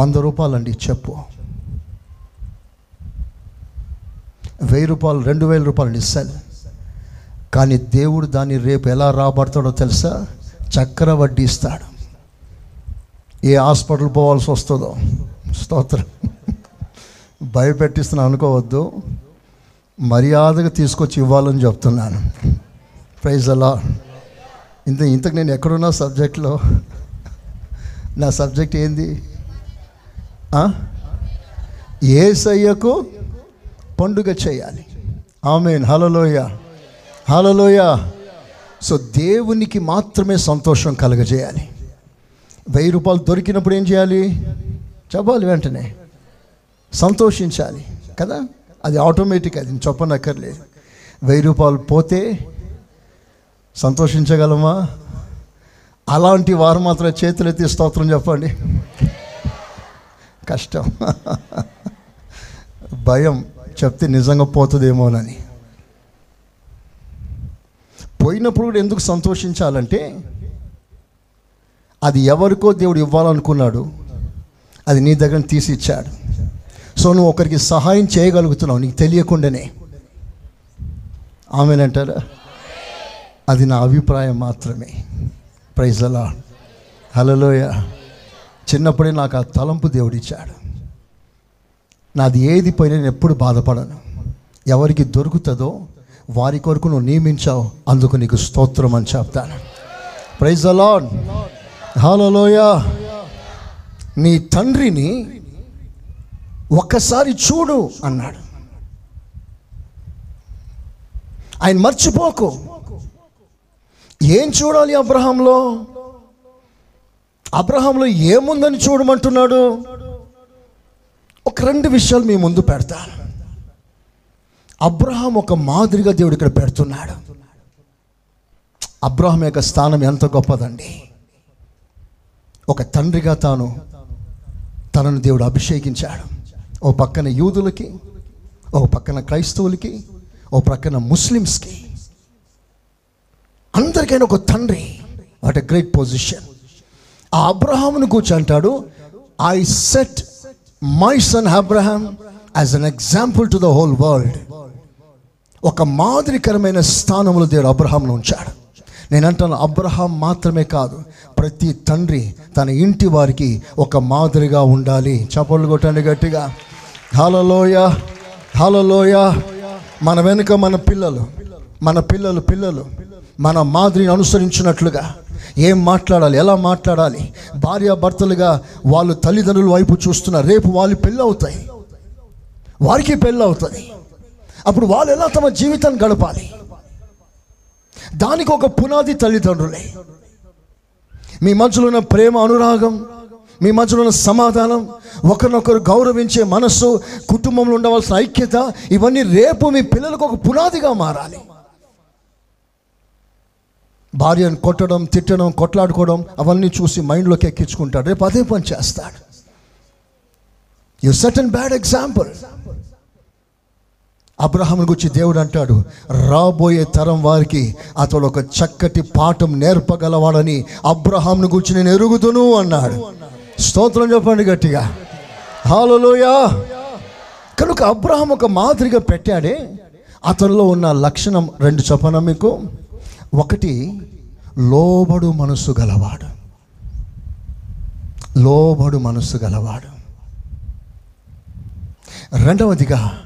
Speaker 1: వంద రూపాయలండి చెప్పు. వెయ్యి రూపాయలు రెండు వేల రూపాయలు ఇస్తాను. కానీ దేవుడు దాన్ని రేపు ఎలా రాబడతాడో తెలుసా? చక్ర వడ్డీ ఇస్తాడు. ఏ హాస్పిటల్ పోవాల్సి వస్తుందో? స్తోత్రం. భయపెట్టిస్తున్నా అనుకోవద్దు. మర్యాదగా తీసుకొచ్చి ఇవ్వాలని చెప్తున్నాను. ప్రైజ్ అలా. ఇంత ఇంతకు నేను ఎక్కడున్నా సబ్జెక్ట్లో? నా సబ్జెక్ట్ ఏంది? ఏసయ్యకు పండుగ చేయాలి. ఆమెన్. హలలోయ హలలోయ సో దేవునికి మాత్రమే సంతోషం కలగజేయాలి. వెయ్యి రూపాయలు దొరికినప్పుడు ఏం చేయాలి? చెప్పాలి వెంటనే. సంతోషించాలి కదా? అది ఆటోమేటిక్ అది చెప్పనక్కర్లేదు. వెయ్యి రూపాయలు పోతే సంతోషించగలమా? అలాంటి వారు మాత్రం చేతులెత్తి స్తోత్రం చెప్పండి. కష్టం. భయం. చెప్తే నిజంగా పోతుందేమోనని. పోయినప్పుడు కూడా ఎందుకు సంతోషించాలంటే అది ఎవరికో దేవుడు ఇవ్వాలనుకున్నాడు అది నీ దగ్గర తీసి ఇచ్చాడు. సో నువ్వు ఒకరికి సహాయం చేయగలుగుతున్నావు నీకు తెలియకుండానే. ఆమెనంటారా అది నా అభిప్రాయం మాత్రమే. ప్రైజ్ అలా హలలోయ చిన్నప్పుడే నాకు ఆ తలంపు దేవుడిచ్చాడు నాది ఏది పోయినా నేను ఎప్పుడు బాధపడను. ఎవరికి దొరుకుతుందో వారి కొరకు నువ్వు నియమించావు. అందుకు నీకు స్తోత్రం అని చెప్తాను. ప్రైజ్ అలాడ్ హలోయ నీ తండ్రిని ఒక్కసారి చూడు అన్నాడు. ఆయన మర్చిపోకు. ఏం చూడాలి అబ్రహాంలో? అబ్రహాంలో ఏముందని చూడమంటున్నాడు? ఒక రెండు విషయాలు మీ ముందు పెడతాను అబ్రహాం ఒక మాదిరిగా దేవుడు ఇక్కడ పెడుతున్నాడు. అబ్రహాం యొక్క స్థానం ఎంత గొప్పదండి. ఒక తండ్రిగా తాను తనను దేవుడు అభిషేకించాడు. ఓ పక్కన యూదులకి ఓ పక్కన క్రైస్తవులకి ఓ పక్కన ముస్లిమ్స్కి. అందరికైనా ఒక తండ్రి. What a great position. ఆ అబ్రహామును కూర్చంటాడు I set my son Abraham as an example to the whole world ఒక మాదిరికరమైన స్థానంలో దేవుడు అబ్రహాంను ఉంచాడు. నేను అంటాను అబ్రహాం మాత్రమే కాదు ప్రతి తండ్రి తన ఇంటి వారికి ఒక మాదిరిగా ఉండాలి. చపళ్ళు కొట్టండి గట్టిగా. హలలోయ హలలోయ మన వెనుక మన పిల్లలు మన పిల్లలు పిల్లలు మన మాదిరిని అనుసరించినట్లుగా. ఏం మాట్లాడాలి? ఎలా మాట్లాడాలి? భార్యాభర్తలుగా వాళ్ళు తల్లిదండ్రుల వైపు చూస్తున్నారు రేపు వాళ్ళు పెళ్ళి అవుతాయి వారికి పెళ్ళి అవుతుంది అప్పుడు వాళ్ళు ఎలా తమ జీవితాన్ని గడపాలి? దానికి ఒక పునాది తల్లిదండ్రులే. మీ మధ్యలో ఉన్న ప్రేమ అనురాగం మీ మధ్యలో ఉన్న సమాధానం ఒకరినొకరు గౌరవించే మనస్సు కుటుంబంలో ఉండవలసిన ఐక్యత ఇవన్నీ రేపు మీ పిల్లలకు ఒక పునాదిగా మారాలి. భార్యను కొట్టడం తిట్టడం కొట్లాడుకోవడం అవన్నీ చూసి మైండ్లోకి ఎక్కించుకుంటాడు. రేపు అదే పని చేస్తాడు. You set and bad example Abraham గురించి దేవుడు అంటాడు రాబోయే తరం వారికి అతడు ఒక చక్కటి పాఠం నేర్పగలవాడని అబ్రహాంను గురించి నేను ఎరుగుదును అన్నాడు. స్తోత్రం చెప్పండి గట్టిగా. హాలలోయా కనుక అబ్రహాం ఒక మాదిరిగా పెట్టాడే. అతనిలో ఉన్న లక్షణం రెండు చెప్పనా మీకు? ఒకటి లోబడు మనసు గలవాడు. లోబడు మనస్సు గలవాడు. రెండవదిగా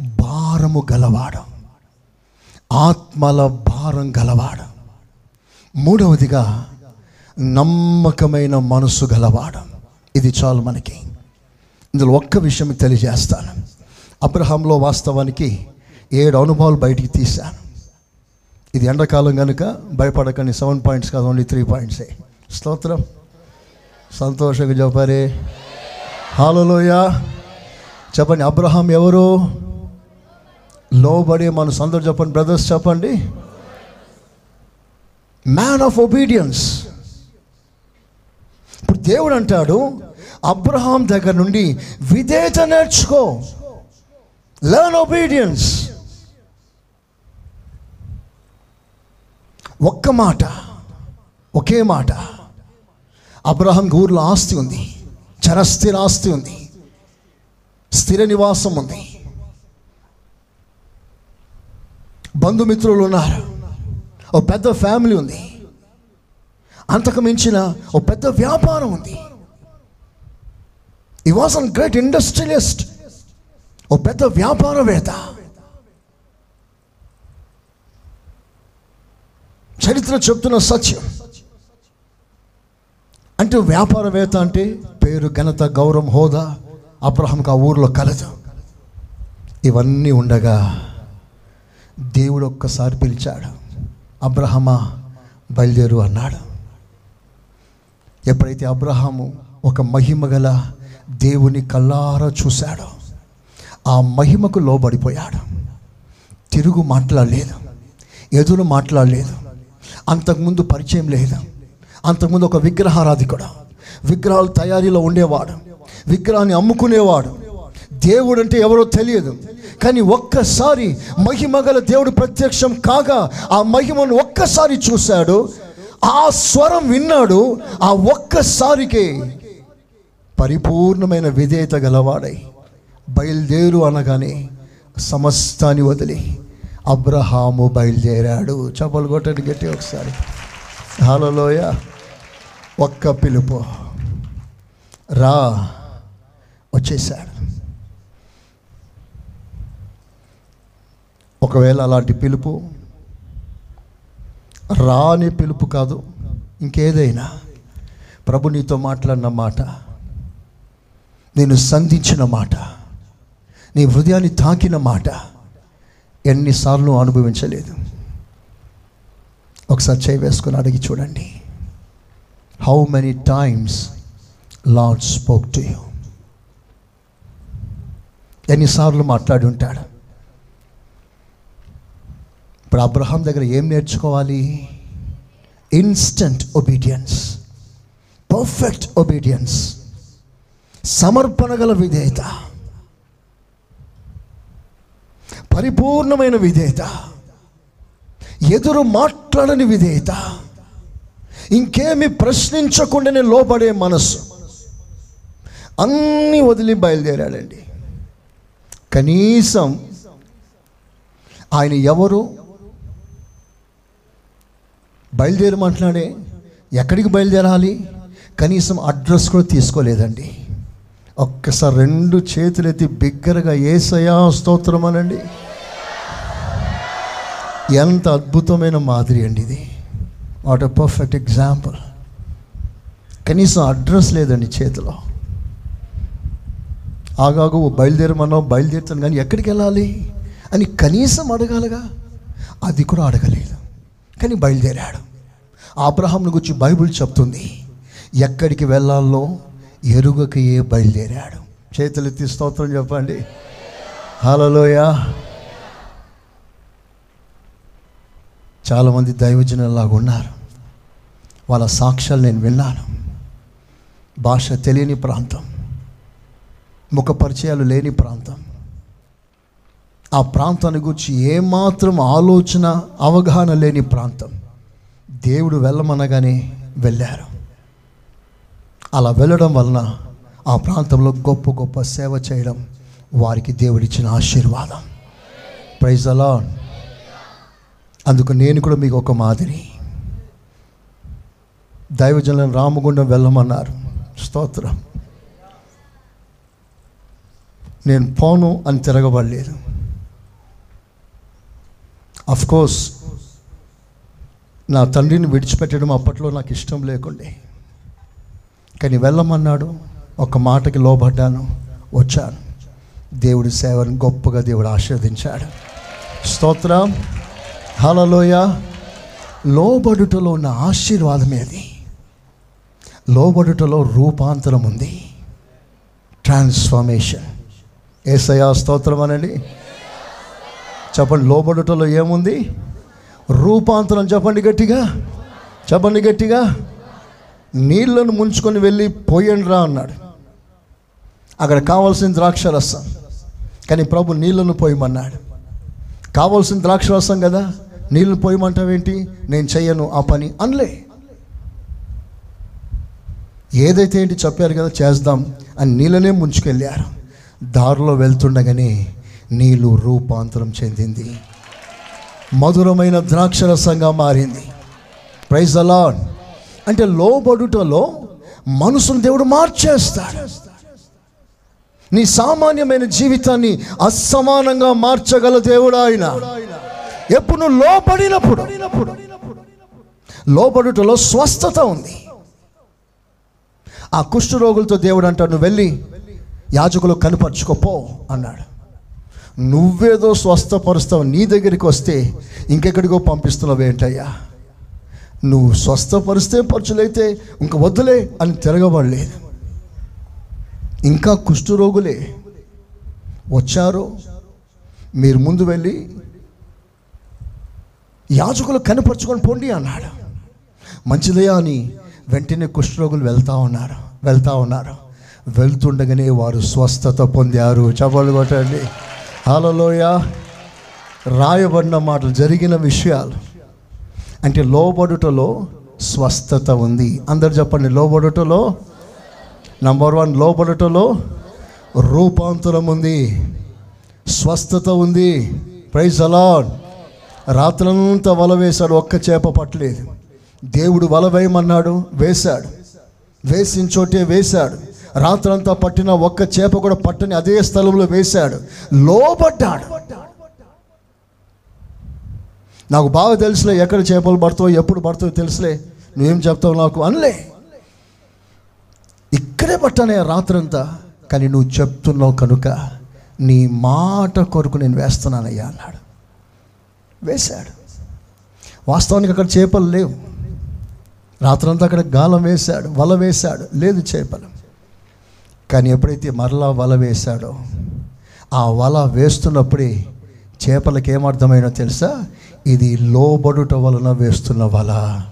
Speaker 1: భారము గలవాడు. ఆత్మల భారం గలవాడు. మూడవదిగా నమ్మకమైన మనసు గలవాడు. ఇది చాలు మనకి. ఇందులో ఒక్క విషయం తెలియజేస్తాను. అబ్రహాంలో వాస్తవానికి ఏడు అనుభవాలు బయటికి తీశాను. ఇది ఎండాకాలం కనుక భయపడకండి. సెవెన్ పాయింట్స్ కాదు ఓన్లీ త్రీ పాయింట్సే. స్తోత్రం. సంతోషంగా చెప్పారే. హాలలోయ చెప్పండి అబ్రహాం ఎవరు? లోబడి మన సందరు చెప్పండి బ్రదర్స్ చెప్పండి. మ్యాన్ ఆఫ్ ఒబీడియన్స్ ఇప్పుడు దేవుడు అంటాడు అబ్రహాం దగ్గర నుండి విధేయత నేర్చుకో. లర్న్ ఒబీడియన్స్ ఒక్క మాట ఒకే మాట. అబ్రహం ఊర్లో ఆస్తి ఉంది చరస్థిర ఆస్తి ఉంది స్థిర నివాసం ఉంది. బంధుమిత్రులు ఉన్నారు ఓ పెద్ద ఫ్యామిలీ ఉంది. అంతకు మించిన ఓ పెద్ద వ్యాపారం ఉంది. ఈ వాస్ అన్ గ్రేట్ ఇండస్ట్రియలిస్ట్ ఓ పెద్ద వ్యాపారవేత్త. చరిత్ర చెప్తున్న సత్యం. అంటే వ్యాపారవేత్త అంటే పేరు ఘనత గౌరవం హోదా అబ్రహంకి ఆ ఊర్లో కలదు. ఇవన్నీ ఉండగా దేవుడు ఒక్కసారి పిలిచాడు అబ్రహమా బయలుదేరు అన్నాడు. ఎప్పుడైతే అబ్రహాము ఒక మహిమ గల దేవుని కల్లారా చూశాడో ఆ మహిమకు లోబడిపోయాడు. తిరుగు మాట్లాడలేదు ఎదురు మాట్లాడలేదు. అంతకుముందు పరిచయం లేదు? అంతకుముందు ఒక విగ్రహారాధికుడు? విగ్రహాలు తయారీలో ఉండేవాడు? విగ్రహాన్ని అమ్ముకునేవాడు? దేవుడు అంటే ఎవరో తెలియదు. కానీ ఒక్కసారి మహిమగల దేవుడు ప్రత్యక్షం కాగా ఆ మహిమను ఒక్కసారి చూశాడు ఆ స్వరం విన్నాడు ఆ ఒక్కసారికి పరిపూర్ణమైన విధేయత గలవాడై బయలుదేరు అనగానే సమస్తాన్ని వదిలి అబ్రహాము బయలుదేరాడు. చపలు కొట్టండి గట్టి ఒకసారి. హాలలోయ ఒక్క పిలుపు. రా. వచ్చేసాడు ఒకవేళ అలాంటి పిలుపు రాని పిలుపు కాదు ఇంకేదైనా. ప్రభు నీతో మాట్లాడిన మాట నేను సంధించిన మాట నీ హృదయాన్ని తాకిన మాట ఎన్నిసార్లు అనుభవించలేదు. ఒకసారి చేయి వేసుకొని అడిగి చూడండి. How many times Lord spoke to you ఎన్నిసార్లు మాట్లాడి ఉంటాడు? ఇప్పుడు అబ్రహాం దగ్గర ఏం నేర్చుకోవాలి? ఇన్స్టంట్ ఒబీడియన్స్ పర్ఫెక్ట్ ఒబీడియన్స్ సమర్పణ గల విధేయత. పరిపూర్ణమైన విధేయత. ఎదురు మాట్లాడని విధేయత. ఇంకేమి ప్రశ్నించకుండానే లోబడే మనస్సు. అన్నీ వదిలి బయలుదేరాడండి. కనీసం ఆయన ఎవరు? బయలుదేరమంటున్నాడే? ఎక్కడికి బయలుదేరాలి? కనీసం అడ్రస్ కూడా తీసుకోలేదండి. ఒక్కసారి రెండు చేతులెత్తి బిగ్గరగా ఏసయా స్తోత్రం అనండి ఎంత అద్భుతమైన మాదిరి అండి ఇది. వాట్ అ పర్ఫెక్ట్ ఎగ్జాంపుల్ కనీసం అడ్రస్ లేదండి చేతిలో. ఆగాగు బయలుదేరమన్నావు బయలుదేరుతాను కానీ ఎక్కడికి వెళ్ళాలి? అని కనీసం అడగాలిగా? అది కూడా అడగలేదు. కానీ బయలుదేరాడు. ఆబ్రహాంను గురించి బైబిల్ చెప్తుంది. ఎక్కడికి వెళ్ళాలో ఎరుగకయే బయలుదేరాడు. చేతులెత్తి స్తోత్రం చెప్పండి. హలోయా చాలామంది దైవజనులాగా ఉన్నారు. వాళ్ళ సాక్ష్యాలు నేను విన్నాను. భాష తెలియని ప్రాంతం. ముఖ పరిచయాలు లేని ప్రాంతం. ఆ ప్రాంతాన్ని గురించి ఏమాత్రం ఆలోచన అవగాహన లేని ప్రాంతం. దేవుడు వెళ్ళమనగానే వెళ్ళారు. అలా వెళ్ళడం వలన ఆ ప్రాంతంలో గొప్ప గొప్ప సేవ చేయడం వారికి దేవుడిచ్చిన ఆశీర్వాదం. ప్రైజ్ అలా అందుకు నేను కూడా మీకు ఒక మాదిరి. దైవజనులను రామగుండం వెళ్ళమన్నారు. స్తోత్రం. నేను పోను అని తిరగబడలేదు. కోర్స్ నా తండ్రిని విడిచిపెట్టడం అప్పట్లో నాకు ఇష్టం లేకుండే. కానీ వెళ్ళమన్నాడు ఒక మాటకి లోబడ్డాను వచ్చాను. దేవుడి సేవను గొప్పగా దేవుడు ఆశీర్వదించాడు. స్తోత్రం. హలలోయ లోబడుటలో ఉన్న ఆశీర్వాదం ఏది? లోబడుటలో రూపాంతరం ఉంది. ట్రాన్స్ఫర్మేషన్ ఏసయా స్తోత్రం అనండి. చెప్పండి లోబడుటలో ఏముంది? రూపాంతరం చెప్పండి గట్టిగా. చెప్పండి గట్టిగా. నీళ్ళను ముంచుకొని వెళ్ళి పోయండి రా అన్నాడు. అక్కడ కావాల్సిన ద్రాక్ష రసం కానీ ప్రభు నీళ్ళను పోయమన్నాడు. కావాల్సిన ద్రాక్ష రసం కదా? నీళ్ళు పోయమంటావేంటి? నేను చెయ్యను ఆ పని అనలే. ఏదైతే ఏంటి చెప్పారు కదా చేద్దాం అని నీళ్ళనే ముంచుకెళ్ళారు. దారిలో వెళ్తుండగానే నీళ్ళు రూపాంతరం చెందింది. మధురమైన ద్రాక్షరసంగా మారింది. ప్రైజ్ అలాడ్ అంటే లోబడుటలో మనసును దేవుడు మార్చేస్తాడు. నీ సామాన్యమైన జీవితాన్ని అసమానంగా మార్చగల దేవుడు ఆయన. ఎప్పుడు నువ్వు లోబడినప్పుడు లోబడుటలో స్వస్థత ఉంది. ఆ కుష్ఠరోగులతో దేవుడు అంటాడు నువ్వు వెళ్ళి యాజకులు కనుపరుచుకోపో అన్నాడు. నువ్వేదో స్వస్థపరుస్తావు నీ దగ్గరికి వస్తే ఇంకెక్కడికో పంపిస్తున్నావు ఏంటయ్యా? నువ్వు స్వస్థపరిస్తే పరుచులైతే ఇంక వద్దులే అని తిరగబడలేదు. ఇంకా కుష్ఠరోగులే వచ్చారు మీరు ముందు వెళ్ళి యాజకులు కనపరుచుకొని పోండి అన్నాడు. మంచిదయా అని వెంటనే కుష్ఠరోగులు వెళ్తా ఉన్నారు వెళ్తా ఉన్నారు. వెళ్తుండగానే వారు స్వస్థత పొందారు. చపలు కొట్టండి. హలోయ రాయబడిన మాటలు జరిగిన విషయాలు. అంటే లోబడుటలో స్వస్థత ఉంది. అందరు చెప్పండి లోబడుటలో? నంబర్ వన్ లోబడుటలో రూపాంతరం ఉంది. స్వస్థత ఉంది. ప్రైజ్ అలాడ్ రాత్రంతా వల వేశాడు ఒక్క చేప పట్టలేదు. దేవుడు వల వేయమన్నాడు వేశాడు. వేసిన చోటే వేశాడు. రాత్రంతా పట్టిన ఒక్క చేప కూడా పట్టని అదే స్థలంలో వేశాడు. లోపడ్డాడు నాకు బాగా తెలుసులే ఎక్కడ చేపలు పడతావు ఎప్పుడు పడతావు తెలుసులే. నువ్వేం చెప్తావు నాకు అనలే. ఇక్కడే పట్టానే రాత్రంతా కానీ నువ్వు చెప్తున్నావు కనుక నీ మాట కొరకు నేను వేస్తున్నానయ్యా అన్నాడు. వేశాడు. వాస్తవానికి అక్కడ చేపలు లేవు. రాత్రంతా అక్కడ గాలం వేశాడు వల వేశాడు లేదు చేపలు. కానీ ఎప్పుడైతే మరలా వల వేశాడో ఆ వల వేస్తున్నప్పుడే చేపలకు ఏమర్థమైనా తెలుసా? ఇది లోబడుట వలన వేస్తున్న వల.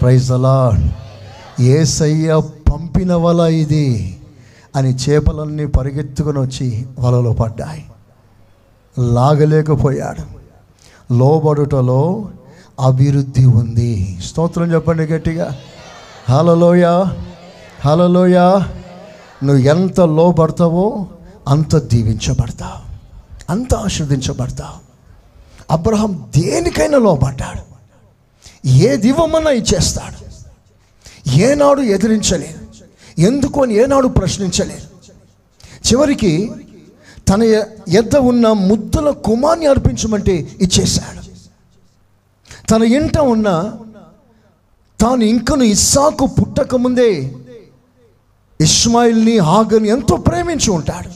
Speaker 1: ప్రైజ్ అలా ఏసయ్య పంపిన వల ఇది అని చేపలన్నీ పరిగెత్తుకొని వచ్చి వలలో పడ్డాయి. లాగలేకపోయాడు. లోబడుటలో అభివృద్ధి ఉంది. స్తోత్రం చెప్పండి గట్టిగా. హలలోయ హలలోయ నువ్వు ఎంత లోబడతావో అంత దీవించబడతావు. అంత ఆశీర్దించబడతావు అబ్రహం దేనికైనా లోబడ్డాడు. ఏది ఇవ్వమన్నా ఇచ్చేస్తాడు. ఏనాడు ఎదిరించలేదు. ఎందుకు అని ఏనాడు ప్రశ్నించలేదు. చివరికి తన ఎద్ద ఉన్న ముద్దుల కుమార్ని అర్పించమంటే ఇచ్చేశాడు. తన ఇంట ఉన్న తాను ఇంకను ఇస్సాకు పుట్టకముందే ఇస్మాయిల్ని హాగని ఎంతో ప్రేమించి ఉంటాడు.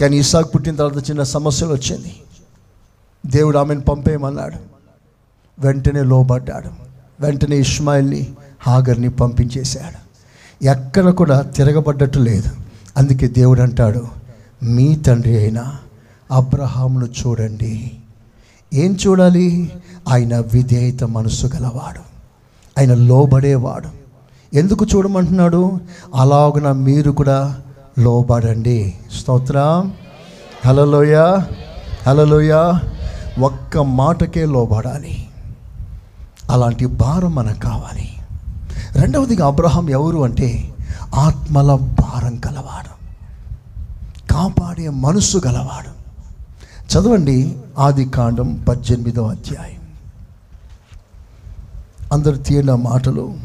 Speaker 1: కానీ ఇస్సాకు పుట్టిన తర్వాత చిన్న సమస్యలు వచ్చింది. దేవుడు ఆమెను పంపేయమన్నాడు. వెంటనే లోబడ్డాడు. వెంటనే ఇస్మాయిల్ని హాగర్ని పంపించేశాడు. ఎక్కడ కూడా తిరగబడ్డట్టు లేదు. అందుకే దేవుడు అంటాడు మీ తండ్రి అయిన అబ్రహామును చూడండి. ఏం చూడాలి? ఆయన విధేయత మనసు గలవాడు. ఆయన లోబడేవాడు. ఎందుకు చూడమంటున్నాడు? అలాగున మీరు కూడా లోబడండి. స్తోత్ర. హలలోయ హలలోయ ఒక్క మాటకే లోబడాలి. అలాంటి భారం మనకు కావాలి. రెండవదిగా అబ్రహాం ఎవరు అంటే ఆత్మల భారం గలవాడు. కాపాడే మనసు గలవాడు. చదవండి ఆది కాండం పద్దెనిమిదవ అధ్యాయం. అందరు తీయన మాటలు.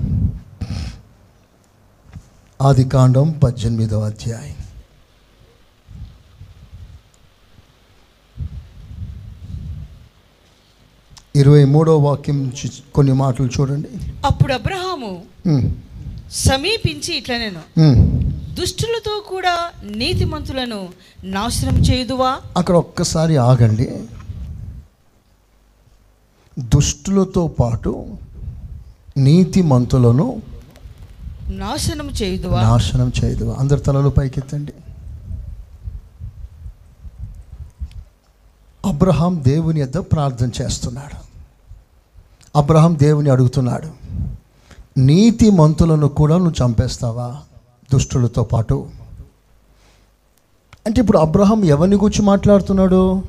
Speaker 1: ఆది కాండం పద్దెనిమిదవ అధ్యాయం. ఇరవై మూడవ వాక్యం కొన్ని మాటలు చూడండి.
Speaker 2: అప్పుడు అబ్రహాము సమీపించి ఇట్లా నేను. దుష్టులతో కూడా నీతిమంతులను నాశనం చేయుదువా?
Speaker 1: అక్కడ ఒక్కసారి ఆగండి. దుష్టులతో పాటు నీతిమంతులను
Speaker 2: నాశనం చేయుదువా?
Speaker 1: నాశనం చేయదు అందరి తలలు పైకెత్తండి. అబ్రహాం దేవుని యొద్ద ప్రార్థన చేస్తున్నాడు. అబ్రహాం దేవుని అడుగుతున్నాడు. నీతి మంతులను కూడా నువ్వు చంపేస్తావా దుష్టులతో పాటు? అంటే ఇప్పుడు అబ్రహం ఎవరిని గురించి మాట్లాడుతున్నాడు?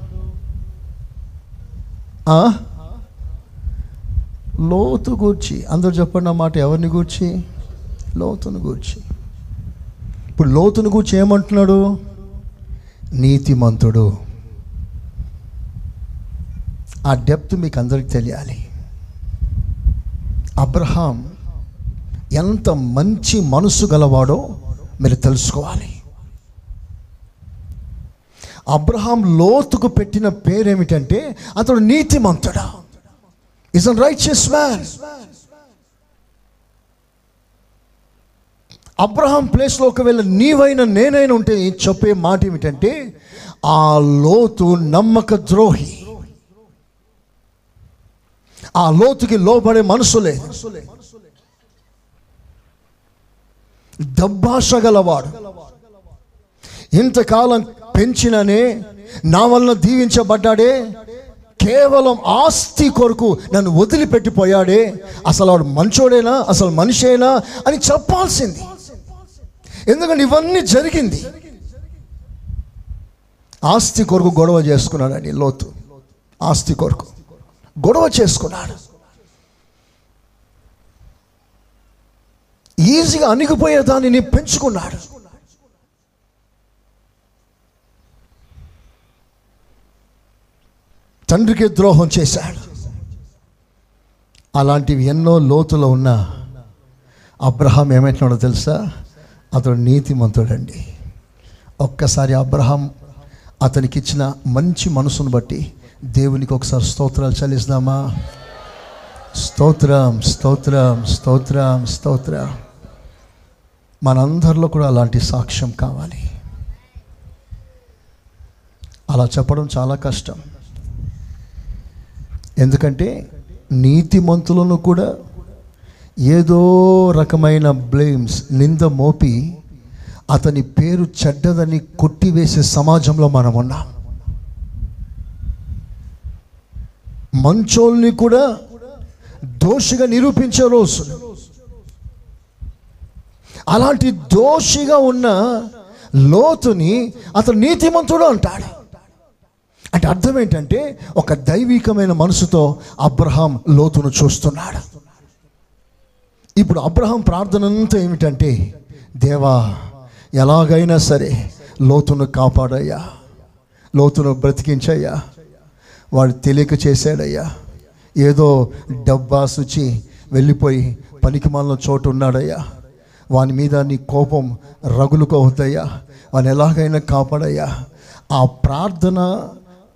Speaker 1: లోతు గూర్చి. అందరు చెప్పండి మాట ఎవరిని గూర్చి? లోతును గూర్చి. ఇప్పుడు లోతును గూర్చి ఏమంటున్నాడు? నీతిమంతుడు ఆ డెప్త్ మీకు అందరికి తెలియాలి. అబ్రహాం ఎంత మంచి మనసు గలవాడో మీరు తెలుసుకోవాలి. అబ్రహాం లోతుకు పెట్టిన పేరేమిటంటే అతడు నీతిమంతుడా. Is an righteous man Abraham ప్లేస్లో ఒకవేళ నీవైనా నేనైనా ఉంటే చెప్పే మాట ఏమిటంటే ఆ లోతు నమ్మక ద్రోహి. ఆ లోతుకి లోబడే మనసు లేదు. దబ్బాష గలవాడు ఇంతకాలం పెంచిననే నా వలన దీవించబడ్డాడే. కేవలం ఆస్తి కొరకు నన్ను వదిలిపెట్టిపోయాడే. అసలు వాడు మంచోడేనా? అసలు మనిషేనా? అని చెప్పాల్సింది. ఎందుకంటే ఇవన్నీ జరిగింది. ఆస్తి కొరకు గొడవ చేసుకున్నాడని లోతు. ఆస్తి కొరకు గొడవ చేసుకున్నాడు. ఈజీగా అణిగిపోయే దానిని పెంచుకున్నాడు. తండ్రికి ద్రోహం చేశాడు. అలాంటివి ఎన్నో లోతులో ఉన్న అబ్రహాం ఏమంటున్నాడో తెలుసా? అతడు నీతిమంతుడండి. ఒక్కసారి అబ్రహాం అతనికి ఇచ్చిన మంచి మనసును బట్టి దేవునికి ఒకసారి స్తోత్రాలు చెల్లిస్తామా? స్తోత్రం స్తోత్రం స్తోత్రం స్తోత్రం. మనందరిలో కూడా అలాంటి సాక్ష్యం కావాలి. అలా చెప్పడం చాలా కష్టం. ఎందుకంటే నీతిమంతులను కూడా ఏదో రకమైన బ్లేమ్స్ నింద మోపి అతని పేరు చెడ్డదని కొట్టివేసే సమాజంలో మనం ఉన్నాం. మంచోల్ని కూడా దోషిగా నిరూపించే రోజు అలాంటి దోషిగా ఉన్న లోతుని అతను నీతిమంతుడు అంటాడు. అంటే అర్థం ఏంటంటే ఒక దైవికమైన మనసుతో అబ్రహాం లోతును చూస్తున్నాడు. ఇప్పుడు అబ్రహాం ప్రార్థన అంతా ఏమిటంటే దేవా ఎలాగైనా సరే లోతును కాపాడయ్యా లోతును బ్రతికించయ్యా వాడు తెలియక చేశాడయ్యా ఏదో డబ్బా శుచి వెళ్ళిపోయి పనికి మాలిన చోటు ఉన్నాడయ్యా వాని మీద నీ కోపం రగులుకోవద్దయ్యా వాని ఎలాగైనా కాపాడయ్యా. ఆ ప్రార్థన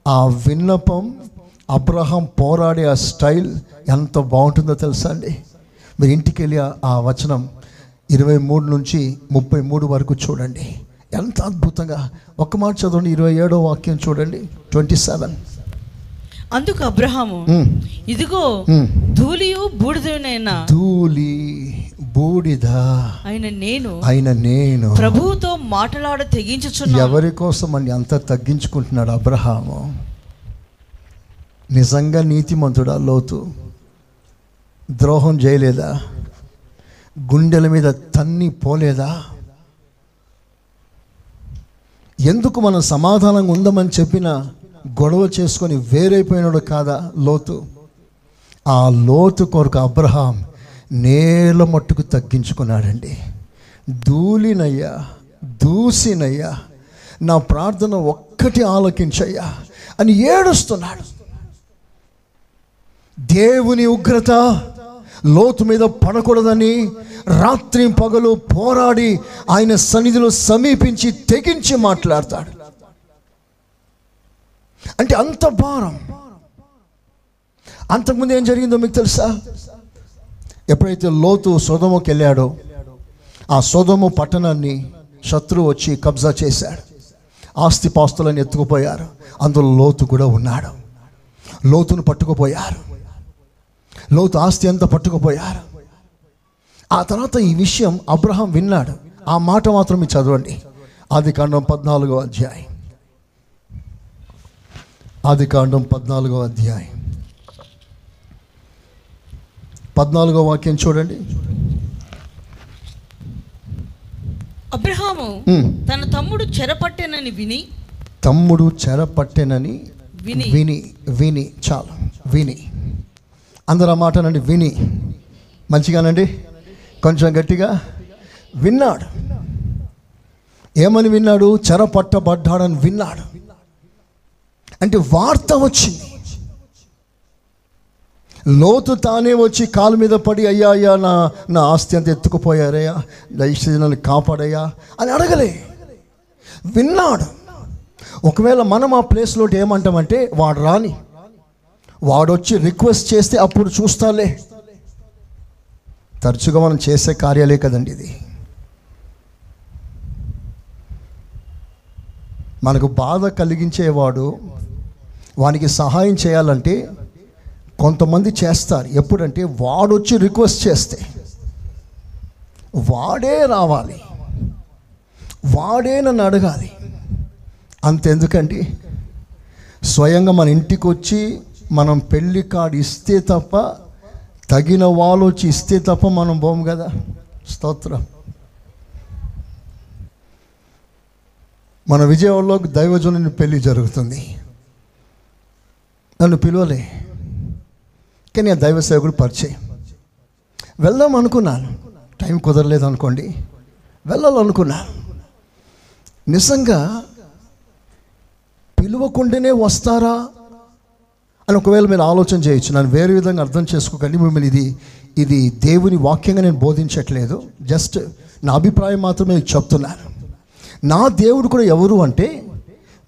Speaker 1: ఆ విన్నపం అబ్రహాం పోరాడే ఆ స్టైల్ ఎంత బాగుంటుందో తెలుసా అండి? మీరు ఇంటికి వెళ్ళి ఆ- వచనం ఇరవై మూడు నుంచి ముప్పై మూడు వరకు చూడండి. ఎంత అద్భుతంగా. ఒక్క మాట చదవండి ఇరవై ఏడో వాక్యం చూడండి ట్వంటీ సెవెన్.
Speaker 2: అందుకు అబ్రహాము ఇదిగో ధూళియు బూడిదైన
Speaker 1: ధూళి బూడిద.
Speaker 2: ఆయన నేను
Speaker 1: ఆయన నేను
Speaker 2: ప్రభువుతో మాట్లాడ తెగించుచున్నా
Speaker 1: ఎవరి కోసం అండి అంత తగ్గించుకుంటున్నాడు అబ్రహాము? నిజంగా నీతిమంతుడా లోతు? ద్రోహం చేయలేదా? గుండెల మీద తన్ని పోలేదా? ఎందుకు మనం సమాధానంగా ఉందామని చెప్పిన గొడవ చేసుకొని వేరైపోయినాడు కాదా లోతు? ఆ లోతు కొరకు అబ్రహాం నేల మట్టుకు తగ్గించుకున్నాడండి. ధూళినయ్యా దూసినయ్యా నా ప్రార్థన ఒక్కటి ఆలకించయ్యా అని ఏడుస్తున్నాడు. దేవుని ఉగ్రత లోతు మీద పడకూడదని రాత్రి పగలు పోరాడి ఆయన సన్నిధిలో సమీపించి తెగించి మాట్లాడతాడు. అంటే అంత భారం. అంతకుముందు ఏం జరిగిందో మీకు తెలుసా? ఎప్పుడైతే లోతు సోదముకి వెళ్ళాడో ఆ సోదము పట్టణాన్ని శత్రువు వచ్చి కబ్జా చేశాడు. ఆస్తి పాస్తులను ఎత్తుకుపోయారు. అందులో లోతు కూడా ఉన్నాడు. లోతును పట్టుకుపోయారు. లోతు ఆస్తి అంతా పట్టుకుపోయారు. ఆ తర్వాత ఈ విషయం అబ్రహం విన్నాడు. ఆ మాట మాత్రం మీరు చదవండి. ఆది కాండం పద్నాలుగో అధ్యాయం. ఆది కాండం పద్నాలుగో అధ్యాయం. పద్నాలుగో వాక్యం చూడండి.
Speaker 2: అబ్రహాము. తన తమ్ముడు చెరపట్టెనని విని
Speaker 1: తమ్ముడు చెరపట్టెనని
Speaker 2: విని.
Speaker 1: విని విని చాలు విని. అందరూ ఆ మాటనండి విని. మంచిగానండి కొంచెం గట్టిగా. విన్నాడు. ఏమని విన్నాడు? చెరపట్టబడ్డాడని విన్నాడు. అంటే వార్త వచ్చింది. లోతు తానే వచ్చి కాలు మీద పడి అయ్యా అయ్యా నా నా ఆస్తి అంత ఎత్తుకుపోయారయ్యా. దయచేసి నన్ను కాపాడయ్యా. అని అడగలే. విన్నాడు. ఒకవేళ మనం ఆ ప్లేస్లో ఏమంటామంటే వాడు రాని. వాడొచ్చి రిక్వెస్ట్ చేస్తే అప్పుడు చూస్తాలే. తరచుగా మనం చేసే కార్యాలే కదండి ఇది. మనకు బాధ కలిగించేవాడు వానికి సహాయం చేయాలంటే కొంతమంది చేస్తారు. ఎప్పుడంటే వాడొచ్చి రిక్వెస్ట్ చేస్తే. వాడే రావాలి. వాడే నన్ను అడగాలి. అంతెందుకండి? స్వయంగా మన ఇంటికి వచ్చి మనం పెళ్ళి కార్డు ఇస్తే తప్ప తగిన వాళ్ళు వచ్చి ఇస్తే తప్ప మనం పోం కదా? స్తోత్రం. మన విజయవాడలో దైవజనుని పెళ్ళి జరుగుతుంది. నన్ను పిలవలే. కానీ ఆ దైవ సేవకుడు పరిచయం. వెళ్దాం అనుకున్నాను. టైం కుదరలేదు అనుకోండి. వెళ్ళాలనుకున్నాను. నిజంగా పిలువకుండానే వస్తారా అని ఒకవేళ మీరు ఆలోచన చేయొచ్చు. నన్ను వేరే విధంగా అర్థం చేసుకోకండి. మిమ్మల్ని ఇది ఇది దేవుని వాక్యంగా నేను బోధించట్లేదు. జస్ట్ నా అభిప్రాయం మాత్రమే చెప్తున్నాను. నా దేవుడు కూడా ఎవరు అంటే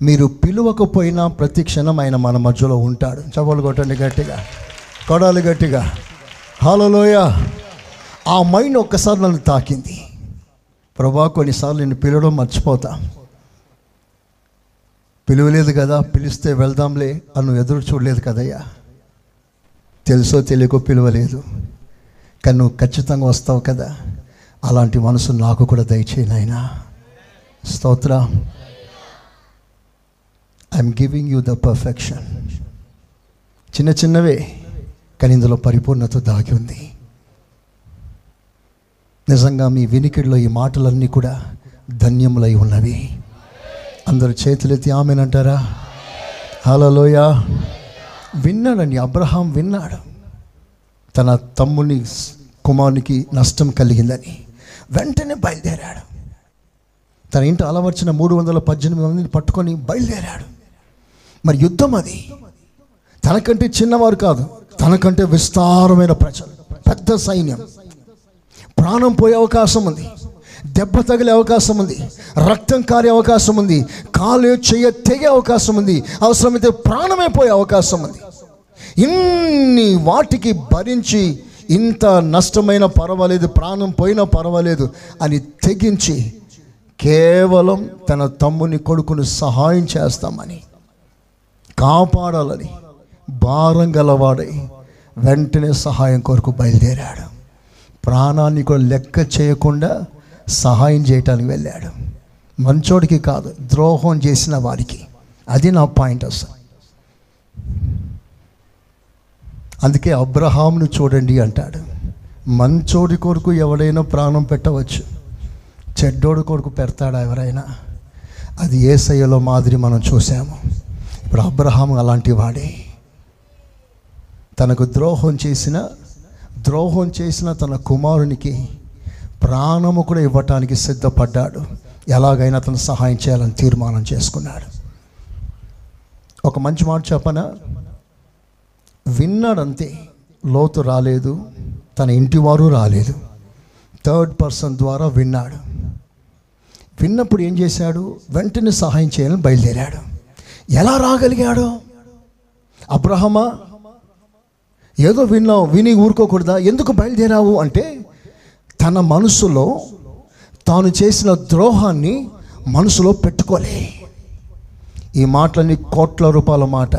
Speaker 1: మీరు పిలువకపోయినా ప్రతి క్షణం ఆయన మన మధ్యలో ఉంటాడు. చవలు కొట్టండి గట్టిగా. కొడాలి గట్టిగా. హాలలోయ ఆ మైండ్ ఒక్కసారి నన్ను తాకింది. ప్రభా కొన్నిసార్లు నేను పిలవడం మర్చిపోతా. పిలువలేదు కదా పిలిస్తే వెళ్దాంలే అను ఎదురు చూడలేదు కదయ్యా. తెలుసో తెలియకో పిలవలేదు. కానీ నువ్వు ఖచ్చితంగా వస్తావు కదా. అలాంటి మనసు నాకు కూడా దయచేయి నాయనా. స్తోత్ర. I'm giving you the perfection చిన్న చిన్నవే. కానీ ఇందులో పరిపూర్ణత దాగి ఉంది. నిజంగా మీ వినికిడిలో ఈ మాటలన్నీ కూడా ధన్యములై ఉన్నవి. అందరు చేతులెత్తి ఆమెనంటారా హలోయ విన్నాడండి అబ్రహాం విన్నాడు. తన తమ్ముని కుమారునికి నష్టం కలిగిందని వెంటనే బయలుదేరాడు. తన ఇంటి అలవర్చిన మూడు వందల పద్దెనిమిది మందిని పట్టుకొని బయలుదేరాడు. మరి యుద్ధం అది. తనకంటే చిన్నవారు కాదు. తనకంటే విస్తారమైన ప్రజలు పెద్ద సైన్యం. ప్రాణం పోయే అవకాశం ఉంది. దెబ్బ తగిలే అవకాశం ఉంది. రక్తం కారే అవకాశం ఉంది. కాలు చెయ్య తెగే అవకాశం ఉంది. అవసరమైతే ప్రాణమే పోయే అవకాశం ఉంది. ఇన్ని వాటికి భరించి ఇంత నష్టమైన పర్వాలేదు ప్రాణం పోయినా పర్వాలేదు అని తెగించి కేవలం తన తమ్ముని కొడుకును సహాయం చేస్తామని కాపాడాలని భారం గలవాడై వెంటనే సహాయం కొరకు బయలుదేరాడు. ప్రాణాన్ని కూడా లెక్క చేయకుండా సహాయం చేయటానికి వెళ్ళాడు. మంచోడికి కాదు ద్రోహం చేసిన వారికి. అది నా పాయింట్ అసలు. అందుకే అబ్రహాంను చూడండి అంటాడు. మంచోడి కొరకు ఎవడైనా ప్రాణం పెట్టవచ్చు. చెడ్డోడి కొరకు పెడతాడా ఎవరైనా? అది ఏసయ్యలో మాదిరి మనం చూసాము. ఇప్పుడు అబ్రహాం అలాంటి వాడే. తనకు ద్రోహం చేసిన ద్రోహం చేసిన తన కుమారునికి ప్రాణము కూడా ఇవ్వటానికి సిద్ధపడ్డాడు. ఎలాగైనా అతను సహాయం చేయాలని తీర్మానం చేసుకున్నాడు. ఒక మంచి మాట చెప్పన? విన్నాడంతే. లోతు రాలేదు. తన ఇంటి వారు రాలేదు. థర్డ్ పర్సన్ ద్వారా విన్నాడు. విన్నప్పుడు ఏం చేశాడు? వెంటనే సహాయం చేయాలని బయలుదేరాడు. ఎలా రాగలిగాడు? అబ్రహమా? ఏదో విన్నావు విని ఊరుకోకూడదా? ఎందుకు బయలుదేరావు అంటే తన మనసులో తాను చేసిన ద్రోహాన్ని మనసులో పెట్టుకోలే. ఈ మాటలన్నీ కోట్ల రూపాయల మాట.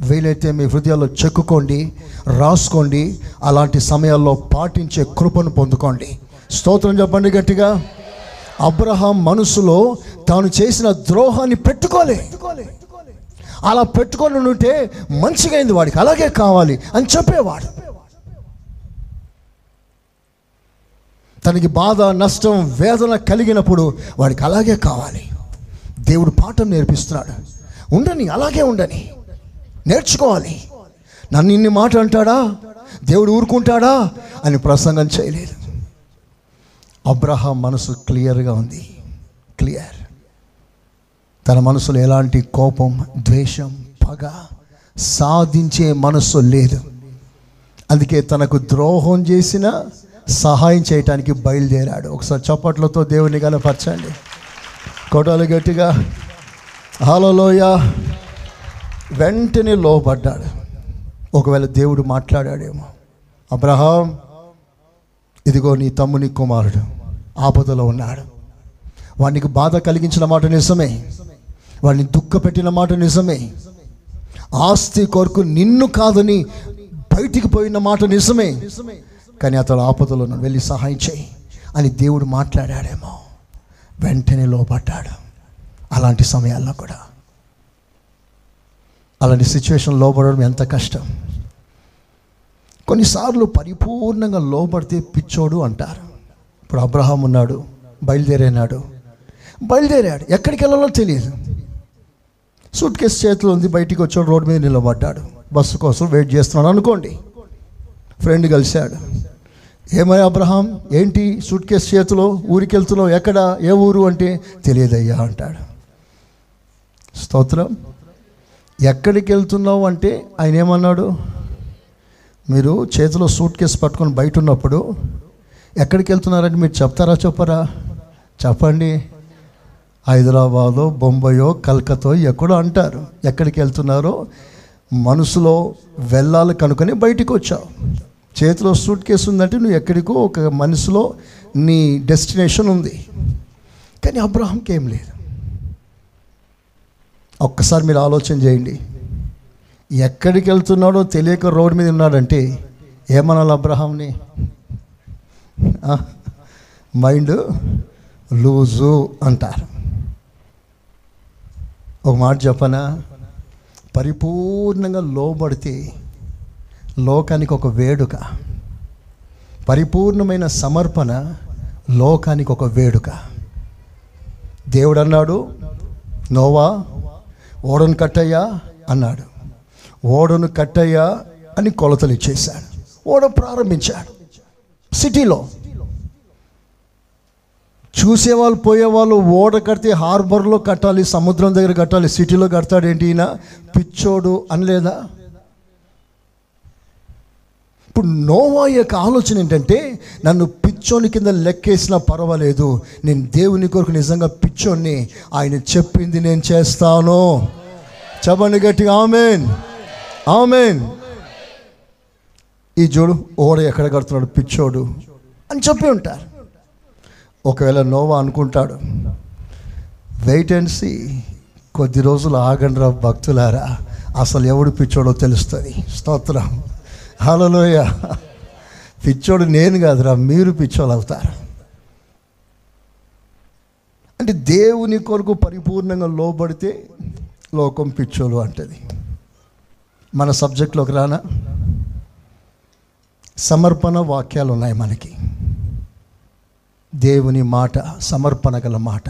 Speaker 1: వీలైతే మీ హృదయాల్లో చెక్కుకోండి రాసుకోండి అలాంటి సమయాల్లో పాటించే కృపను పొందుకోండి. స్తోత్రం చెప్పండి గట్టిగా. అబ్రహాం మనసులో తాను చేసిన ద్రోహాన్ని పెట్టుకోలే. అలా పెట్టుకొని ఉంటే మంచిగా అయింది వాడికి. అలాగే కావాలి అని చెప్పేవాడు. తనకి బాధ నష్టం వేదన కలిగినప్పుడు వాడికి అలాగే కావాలి. దేవుడు పాఠం నేర్పిస్తున్నాడు. ఉండని అలాగే ఉండని. నేర్చుకోవాలి. నన్ను ఇన్ని మాట అంటాడా? దేవుడు ఊరుకుంటాడా? అని ప్రసంగం చేయలేదు. అబ్రహం మనసు క్లియర్గా ఉంది. క్లియర్. తన మనసులో ఎలాంటి కోపం ద్వేషం పగ సాధించే మనస్సు లేదు. అందుకే తనకు ద్రోహం చేసిన సహాయం చేయటానికి బయలుదేరాడు. ఒకసారి చప్పట్లతో దేవుని కనపరచండి కోటలు గట్టిగా హలోయ వెంటనే లోపడ్డాడు ఒకవేళ దేవుడు మాట్లాడాడేమో అబ్రహాం ఇదిగో నీ తమ్ముని కుమారుడు ఆపదలో ఉన్నాడు. వానికి బాధ కలిగించిన మాట నిజమే. వాడిని దుఃఖపెట్టిన మాట నిజమే. ఆస్తి కొరకు నిన్ను కాదని బయటికి పోయిన మాట నిజమే. కానీ అతడు ఆపదలో ఉన్నాడు వెళ్ళి సహాయం చేయి అని దేవుడు మాట్లాడాడేమో. వెంటనే లోపడ్డాడు అలాంటి సమయాల్లో కూడా. అలాంటి సిచ్యువేషన్ లోపడడం ఎంత కష్టం. కొన్నిసార్లు పరిపూర్ణంగా లోపడితే పిచ్చోడు అంటారు. ఇప్పుడు అబ్రహాం ఉన్నాడు బయలుదేరేనాడు. బయలుదేరాడు. ఎక్కడికి వెళ్ళాలో తెలియదు. సూట్ కేసు చేతిలో ఉంది బయటికి వచ్చాడు రోడ్డు మీద నిలబడ్డాడు. బస్సు కోసం వెయిట్ చేస్తున్నాడు అనుకోండి. ఫ్రెండ్ కలిశాడు. ఏమయ్య అబ్రహాం? ఏంటి సూట్ కేసు చేతిలో? ఊరికి వెళ్తున్నావు ఎక్కడ? ఏ ఊరు అంటే? తెలియదయ్యా అంటాడు. స్తోత్రం. ఎక్కడికి వెళ్తున్నావు అంటే ఆయన ఏమన్నాడు? మీరు చేతిలో సూట్ కేసు పట్టుకొని బయట ఉన్నప్పుడు ఎక్కడికి వెళ్తున్నారని మీరు చెప్తారా చెప్పరా? చెప్పండి. హైదరాబాదో బొంబాయో కల్కతో ఎక్కడో అంటారు. ఎక్కడికి వెళ్తున్నారో? మనసులో వెళ్ళాలి కనుకొని బయటికి వచ్చావు. చేతిలో సూట్ కేసు ఉందంటే నువ్వు ఎక్కడికో ఒక మనసులో నీ డెస్టినేషన్ ఉంది. కానీ అబ్రాహంకి ఏం లేదు. ఒక్కసారి మీరు ఆలోచన చేయండి. ఎక్కడికి వెళ్తున్నాడో తెలియక రోడ్డు మీద ఉన్నాడంటే ఏమనాలి అబ్రహాంని? మైండ్ లూజు అంటారు. ఒక మాట చెప్పనా? పరిపూర్ణంగా లోబడితే లోకానికి ఒక వేడుక. పరిపూర్ణమైన సమర్పణ లోకానికి ఒక వేడుక. దేవుడు అన్నాడు నోవా ఓడను కట్టయ్యా అన్నాడు. ఓడను కట్టయ్యా అని కొలతలు ఇచ్చేశాడు. ఓడ ప్రారంభించాడు. సిటీలో చూసేవాళ్ళు పోయేవాళ్ళు ఓడ కడితే హార్బర్లో కట్టాలి సముద్రం దగ్గర కట్టాలి సిటీలో కడతాడేంటి ఈయన? పిచ్చోడు అనలేదా? ఇప్పుడు నోవా యొక్క ఆలోచన ఏంటంటే నన్ను పిచ్చోని కింద లెక్కేసినా పర్వాలేదు. నేను దేవుని కొరకు నిజంగా పిచ్చోని ఆయన చెప్పింది నేను చేస్తాను. చెప్పండి గట్టిగా ఆమెన్. ఆమెన్. ఈ జోడు ఓడ ఎక్కడ కడుతున్నాడు? పిచ్చోడు అని చెప్పి ఉంటారు. ఒకవేళ నోవా అనుకుంటాడు వెయిట్ అండ్ సీ కొద్ది రోజులు ఆగండ్రా భక్తులారా. అసలు ఎవడు పిచ్చోడో తెలుస్తుంది. స్తోత్రం. హలోయ పిచ్చోడు నేను కాదురా మీరు పిచ్చోళ్ళు అవుతారు. అంటే దేవుని కొరకు పరిపూర్ణంగా లోబడితే లోకం పిచ్చోలు అంటది. మన సబ్జెక్ట్లోకి రానా? సమర్పణ వాక్యాలు ఉన్నాయి మనకి. దేవుని మాట సమర్పణ గల మాట.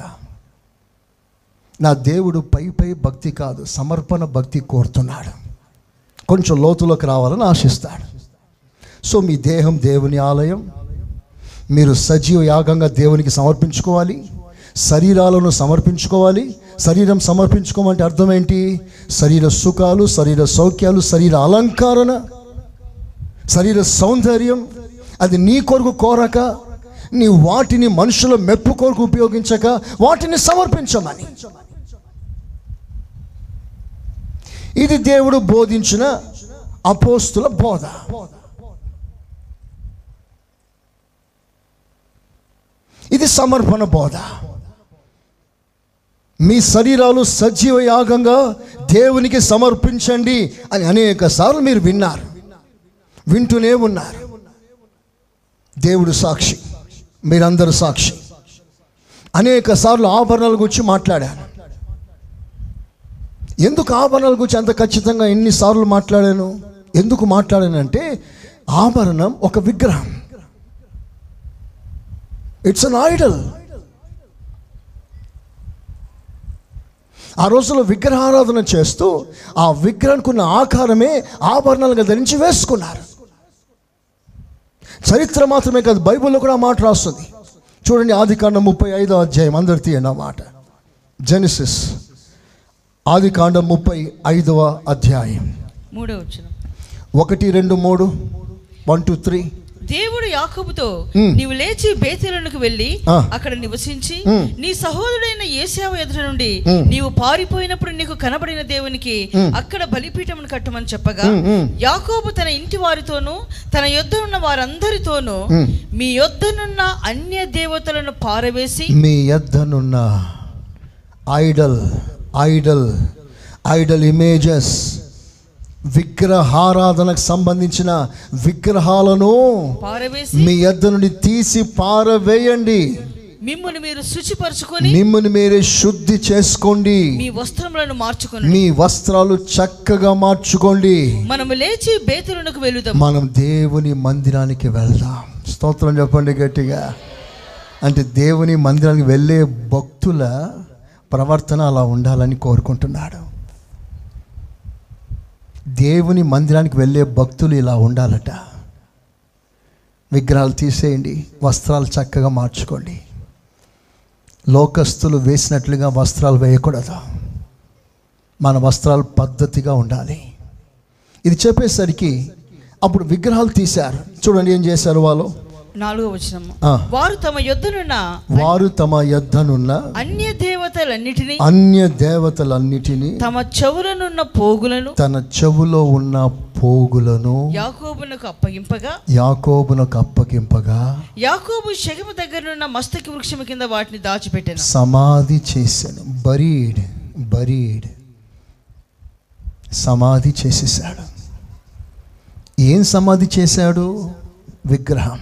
Speaker 1: నా దేవుడు పై పై భక్తి కాదు సమర్పణ భక్తి కోరుతున్నాడు. కొంచెం లోతులోకి రావాలని ఆశిస్తాడు. సో మీ దేహం దేవుని ఆలయం. మీరు సజీవ యాగంగా దేవునికి సమర్పించుకోవాలి. శరీరాలను సమర్పించుకోవాలి. శరీరం సమర్పించుకోమంటే అర్థం ఏంటి? శరీర సుఖాలు శరీర సౌఖ్యాలు శరీర అలంకరణ శరీర సౌందర్యం. అది నీ కొరకు కోరక నీ వాటిని మనుషుల మెప్పు కొరకు ఉపయోగించక వాటిని సమర్పించమని. ఇది దేవుడు బోధించిన అపోస్తుల బోధ. ఇది సమర్పణ బోధ. మీ శరీరాలు సజీవ యాగంగా దేవునికి సమర్పించండి అని అనేక సార్లు మీరు విన్నారు. వింటూనే ఉన్నారు. దేవుడు సాక్షి. మీరందరూ సాక్షి. అనేక సార్లు ఆభరణాల గురించి మాట్లాడాను. ఎందుకు ఆభరణాల గురించి అంత ఖచ్చితంగా ఎన్నిసార్లు మాట్లాడాను? ఎందుకు మాట్లాడానంటే ఆభరణం ఒక విగ్రహం. ఇట్స్ అన్ ఐడల్ ఆ రోజుల్లో విగ్రహారాధన చేస్తూ ఆ విగ్రహానికి ఉన్న ఆకారమే ఆభరణాలుగా ధరించి వేసుకున్నారు. చరిత్ర మాత్రమే కాదు బైబిల్లో కూడా మాట రాస్తుంది. చూడండి ఆది కాండం ముప్పై ఐదో అధ్యాయం అందరు తీయండి ఆ మాట. జెనిసిస్ ఆది కాండం ముప్పై ఐదవ అధ్యాయం.
Speaker 2: మూడో వచ్చిన
Speaker 1: ఒకటి రెండు మూడు. వన్ టూ త్రీ
Speaker 2: దేవుడు యాకోబుతో. నీవు లేచి బేతేలకు వెళ్ళి. అక్కడ నివసించి. నీ సహోదరుడైన ఏసావు ఎదుట నుండి. నీవు పారిపోయినప్పుడు నీకు కనబడిన దేవునికి అక్కడ బలిపీఠమును కట్టమని చెప్పగా. యాకోబు తన ఇంటి వారితోనూ తన యొద్ద ఉన్న వారందరితోనూ
Speaker 1: మ్.
Speaker 2: మీ యొద్దనున్న అన్య దేవతలను పారవేసి
Speaker 1: మీ యొద్దనున్న ఐడల్ ఐడల్ ఐడల్ ఇమేజెస్ విగ్రహారాధనకు సంబంధించిన విగ్రహాలను మీ యొద్ద నుండి తీసి పారవేయండి.
Speaker 2: మిమ్మును మీరు శుచిపరచుకొని
Speaker 1: మిమ్మల్ని మీరే శుద్ధి చేసుకోండి.
Speaker 2: మీ వస్త్రములను మార్చుకొని
Speaker 1: మీ వస్త్రాలు చక్కగా మార్చుకోండి.
Speaker 2: మనము లేచి బేతులకు వెళుదాం.
Speaker 1: మనం దేవుని మందిరానికి వెళ్దాం. స్తోత్రం చెప్పండి గట్టిగా. అంటే దేవుని మందిరానికి వెళ్ళే భక్తుల ప్రవర్తన అలా ఉండాలని కోరుకుంటున్నాడు. దేవుని మందిరానికి వెళ్ళే భక్తులు ఇలా ఉండాలట. విగ్రహాలు తీసేయండి వస్త్రాలు చక్కగా మార్చుకోండి. లోకస్తులు వేసినట్లుగా వస్త్రాలు వేయకూడదు. మన వస్త్రాలు పద్ధతిగా ఉండాలి. ఇది చెప్పేసరికి అప్పుడు విగ్రహాలు తీశారు. చూడండి ఏం చేశారు వాళ్ళు?
Speaker 2: నాలుగో వచనము.
Speaker 1: ఆ.
Speaker 2: వారు తమ యొద్దనున్న
Speaker 1: వారు తమ యొద్దనున్న
Speaker 2: అన్య దేవతలన్నిటినీ
Speaker 1: అన్య దేవతలన్నిటినీ
Speaker 2: తమ చెవులనున్న పోగులను
Speaker 1: తన చెవులో ఉన్న పోగులను
Speaker 2: యాకోబునకు అప్పగింపగా
Speaker 1: యాకోబునకు అప్పగింపగా
Speaker 2: యాకోబు శగము దగ్గరనున్న మస్తకి వృక్షము కింద వాటిని దాచిపెట్టాను.
Speaker 1: సమాధి చేశాను. Buried buried. సమాధి చేసేసాడు ఏం సమాధి చేశాడు? విగ్రహం.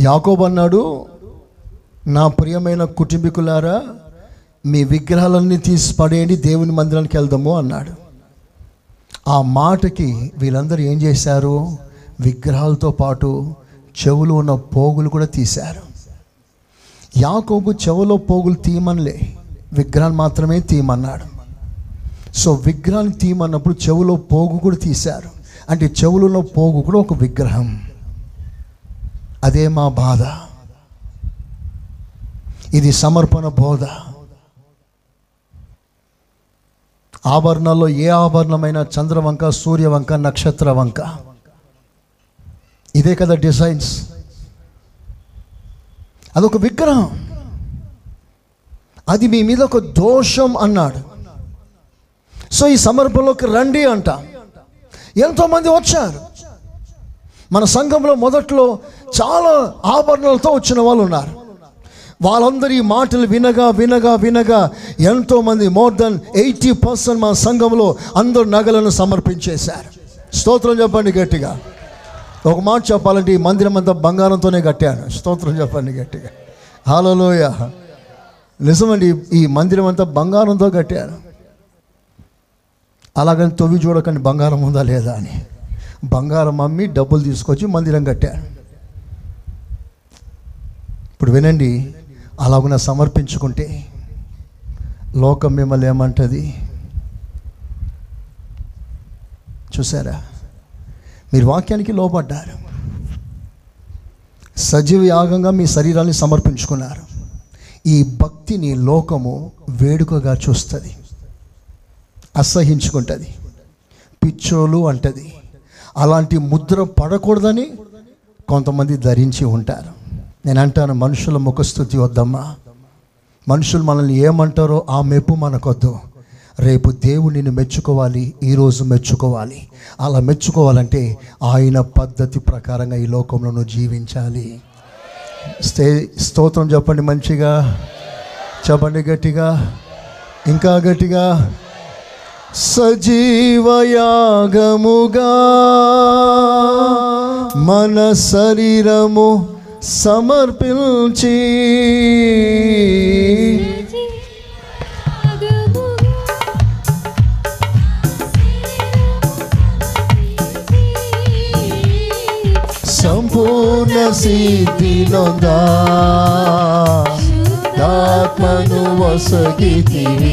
Speaker 1: యాకోబు అన్నాడు నా ప్రియమైన కుటుంబీకులారా మీ విగ్రహాలన్నీ తీసి పడేయండి దేవుని మందిరానికి వెళ్దాము అన్నాడు. ఆ మాటకి వీళ్ళందరూ ఏం చేశారు? విగ్రహాలతో పాటు చెవులు ఉన్న పోగులు కూడా తీశారు. యాకోబు చెవులో పోగులు తీయమనిలే విగ్రహాన్ని మాత్రమే తీయమన్నాడు. సో విగ్రహాన్ని తీయమన్నప్పుడు చెవులో పోగు కూడా తీశారు. అంటే చెవులలో పోగు కూడా ఒక విగ్రహం. అదే మా బాధ. ఇది సమర్పణ బోధ. ఆభరణాల్లో ఏ ఆభరణమైన చంద్రవంక సూర్యవంక నక్షత్ర వంక ఇదే కదా డిజైన్స్. అదొక విగ్రహం. అది మీ మీద ఒక దోషం అన్నాడు. సో ఈ సమర్పణలోకి రండి అంట. ఎంతోమంది వచ్చారు. మన సంఘంలో మొదట్లో చాలా ఆభరణాలతో వచ్చిన వాళ్ళు ఉన్నారు. వాళ్ళందరి మాటలు వినగా వినగా వినగా ఎంతోమంది మోర్ దెన్ ఎయిటీ పర్సెంట్ మా సంఘంలో అందరు నగలను సమర్పించేశారు. స్తోత్రం చెప్పండి గట్టిగా. ఒక మాట చెప్పాలంటే ఈ మందిరం అంతా బంగారంతోనే కట్టాను. స్తోత్రం చెప్పండి గట్టిగా. హలోయ నిజమండి ఈ మందిరం అంతా బంగారంతో కట్టాను అలాగని తొవ్వి చూడకండి బంగారం ఉందా లేదా అని. బంగారం అమ్మి డబ్బులు తీసుకొచ్చి మందిరం కట్టారు ఇప్పుడు వినండి అలాగున సమర్పించుకుంటే లోకం మిమ్మల్ని ఏమంటుంది? చూసారా? మీరు వాక్యానికి లోపడ్డారు సజీవ యాగంగా మీ శరీరాన్ని సమర్పించుకున్నారు. ఈ భక్తిని లోకము వేడుకగా చూస్తుంది. అసహించుకుంటుంది. పిచ్చోలు అంటది. అలాంటి ముద్ర పడకూడదని కొంతమంది ధరించి ఉంటారు. నేను అంటాను మనుషుల ముఖస్థుతి వద్దమ్మా. మనుషులు మనల్ని ఏమంటారో ఆ మెప్పు మనకొద్దు. రేపు దేవుడు మెచ్చుకోవాలి ఈరోజు మెచ్చుకోవాలి. అలా మెచ్చుకోవాలంటే ఆయన పద్ధతి ప్రకారంగా ఈ లోకంలో నువ్వు జీవించాలి. స్తే స్తోత్రం చెప్పండి మంచిగా. చెప్పండి గట్టిగా. ఇంకా గట్టిగా. సజీవయాగముగా మన శరీరము సమర్పించి సంపూర్ణ సిద్ధి నొందాత్మను వసగితివి.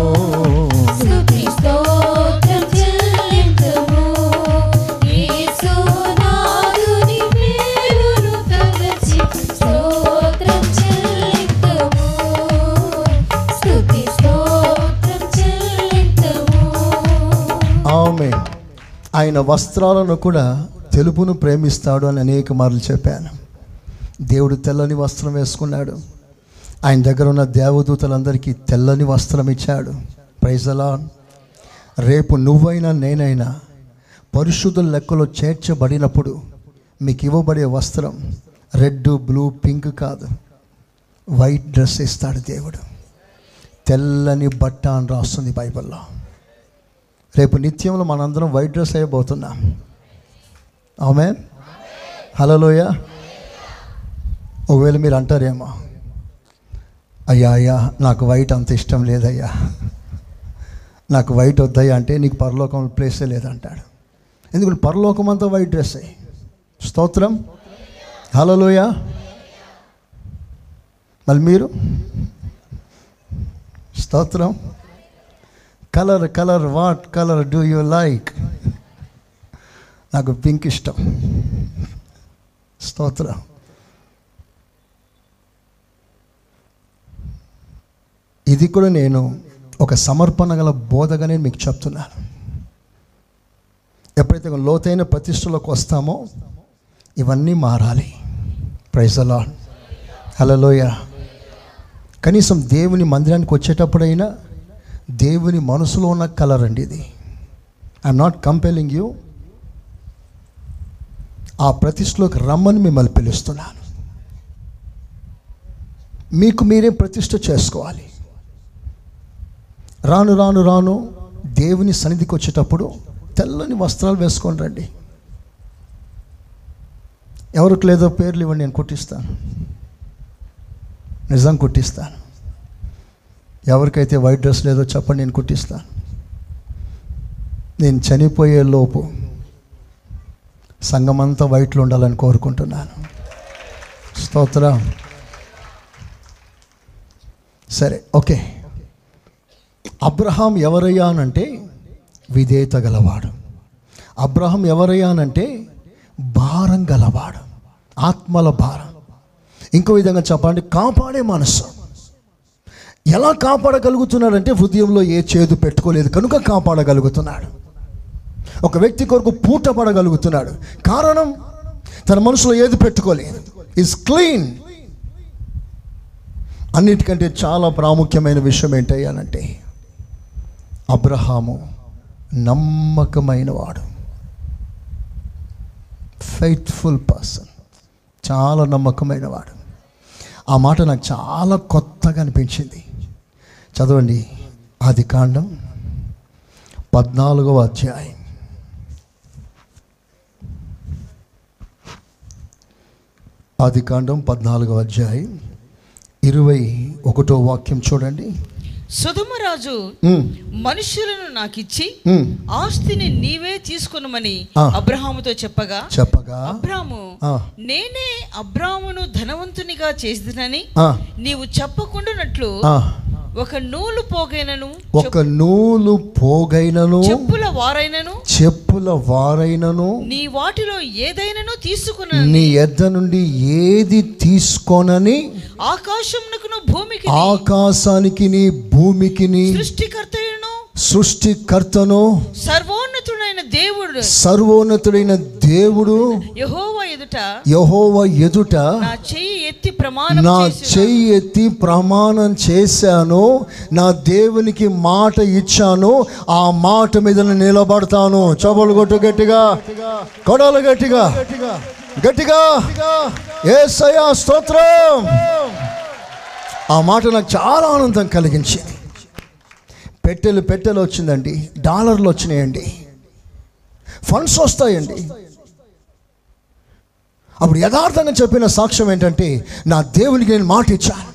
Speaker 1: ఆయన వస్త్రాలను కూడా తెలుపును ప్రేమిస్తాడు అని అనేక మార్లు చెప్పాను. దేవుడు తెల్లని వస్త్రం వేసుకున్నాడు. ఆయన దగ్గర ఉన్న దేవదూతలందరికీ తెల్లని వస్త్రం ఇచ్చాడు. ప్రైజలా రేపు నువ్వైనా నేనైనా పరిశుద్ధుల లెక్కలో చేర్చబడినప్పుడు మీకు ఇవ్వబడే వస్త్రం రెడ్ బ్లూ పింక్ కాదు. వైట్ డ్రెస్ ఇస్తాడు దేవుడు. తెల్లని బట్ట అని రాస్తుంది బైబిల్లో. రేపు నిత్యంలో మనందరం వైట్ డ్రెస్ అయిపోతున్నాం ఆమె హలోయ ఒకవేళ మీరు అంటారేమో అయ్యా అయ్యా నాకు వైట్ అంత ఇష్టం లేదయ్యా. నాకు వైట్ వద్దయ్యా అంటే నీకు పరలోకం ప్లేసే లేదంటాడు. ఎందుకంటే పరలోకం అంతా వైట్ డ్రెస్ అయ్యి స్తోత్రం. హలోయ మళ్ళీ మీరు? స్తోత్రం. Colour colour what colour do you like? నాకు పింక్ ఇష్టం. స్తోత్రం. ఇది కూడా నేను ఒక సమర్పణ గల బోధగా నేను మీకు చెప్తున్నాను. ఎప్పుడైతే లోతైన ప్రతిష్టలోకి వస్తామో ఇవన్నీ మారాలి. ప్రైజలా హలోయ కనీసం దేవుని మందిరానికి వచ్చేటప్పుడైనా దేవుని మనసులో ఉన్న కలర్ అండి ఇది. ఐఎమ్ నాట్ కంపెలింగ్ యూ ఆ ప్రతిష్టలోకి రమ్మని మిమ్మల్ని పిలుస్తున్నాను. మీకు మీరే ప్రతిష్ట చేసుకోవాలి. రాను రాను రాను దేవుని సన్నిధికి వచ్చేటప్పుడు తెల్లని వస్త్రాలు వేసుకొని రండి. ఎవరికి లేదో పేర్లు ఇవ్వండి నేను కుట్టిస్తాను. నిజం కుట్టిస్తాను. ఎవరికైతే వైట్ డ్రెస్ లేదో చెప్పండి నేను కుట్టిస్తాను నేను చనిపోయే లోపు సంఘమంతా వైట్లో ఉండాలని కోరుకుంటున్నాను. స్తోత్రం. సరే ఓకే. అబ్రహాం ఎవరయ్యానంటే విధేయత గలవాడు. అబ్రహాం ఎవరయ్యానంటే భారం గలవాడు. ఆత్మల భారం. ఇంకో విధంగా చెప్పండి కాపాడే మనసు. ఎలా కాపాడగలుగుతున్నాడంటే హృదయంలో ఏ చేదు పెట్టుకోలేదు కనుక కాపాడగలుగుతున్నాడు. ఒక వ్యక్తి కొరకు పూట పడగలుగుతున్నాడు కారణం తన మనసులో ఏది పెట్టుకోలేదు. ఇస్ క్లీన్ అన్నిటికంటే చాలా ప్రాముఖ్యమైన విషయం ఏంటయ్యానంటే అబ్రహాము నమ్మకమైన వాడు ఫెయిత్ఫుల్ పర్సన్ చాలా నమ్మకమైన వాడు ఆ మాట నాకు చాలా కొత్తగా అనిపించింది. చదవండి. ఆది కాండం పద్నాలుగవ అధ్యాయం. ఆది కాండం పద్నాలుగవ అధ్యాయం. ఇరవై ఒకటో వాక్యం చూడండి.
Speaker 2: సుధమరాజు మనుషులను నాకిచ్చి
Speaker 1: ఉమ్,
Speaker 2: ఆస్తిని నీవే తీసుకొనమని. అబ్రహాముతో చెప్పగా
Speaker 1: చెప్పగా
Speaker 2: అబ్రాము. నేనే అబ్రామును ధనవంతునిగా చేసినని నీవు చెప్పకుండానట్లు ఒక నూలు పోగైనను
Speaker 1: ఒక నూలు పోగైనను
Speaker 2: చెప్పుల వారైనను
Speaker 1: చెప్పుల వారైనను
Speaker 2: నీ వాటిలో ఏదైనాను తీసుకున్న
Speaker 1: నీ ఎద్ద నుండి ఏది తీసుకోనని
Speaker 2: ఆకాశమునకును భూమికి
Speaker 1: ఆకాశానికి భూమికి నీ
Speaker 2: సృష్టికర్తయును
Speaker 1: సృష్టికర్తను
Speaker 2: దేవుడు.
Speaker 1: సర్వోన్నతుడైన దేవుడు
Speaker 2: యెహోవా ఎదుట
Speaker 1: యహోవ ఎదుట
Speaker 2: నా చెయ్యి ఎత్తి ప్రమాణం
Speaker 1: నా చెయ్యి ఎత్తి ప్రమాణం చేశాను. నా దేవునికి మాట ఇచ్చాను. ఆ మాట మీద నిలబడతాను. చబలు కొట్టు గట్టిగా. కొడలు గట్టిగా. గట్టిగా. ఏసయ్యా స్తోత్రం. ఆ మాట నాకు చాలా ఆనందం కలిగించింది. పెట్టెలు పెట్టెలు వచ్చిందండి. డాలర్లు వచ్చినాయండి. ఫండ్స్ వస్తాయండి. అప్పుడు యథార్థంగా చెప్పిన సాక్ష్యం ఏంటంటే నా దేవునికి నేను మాట ఇచ్చాను.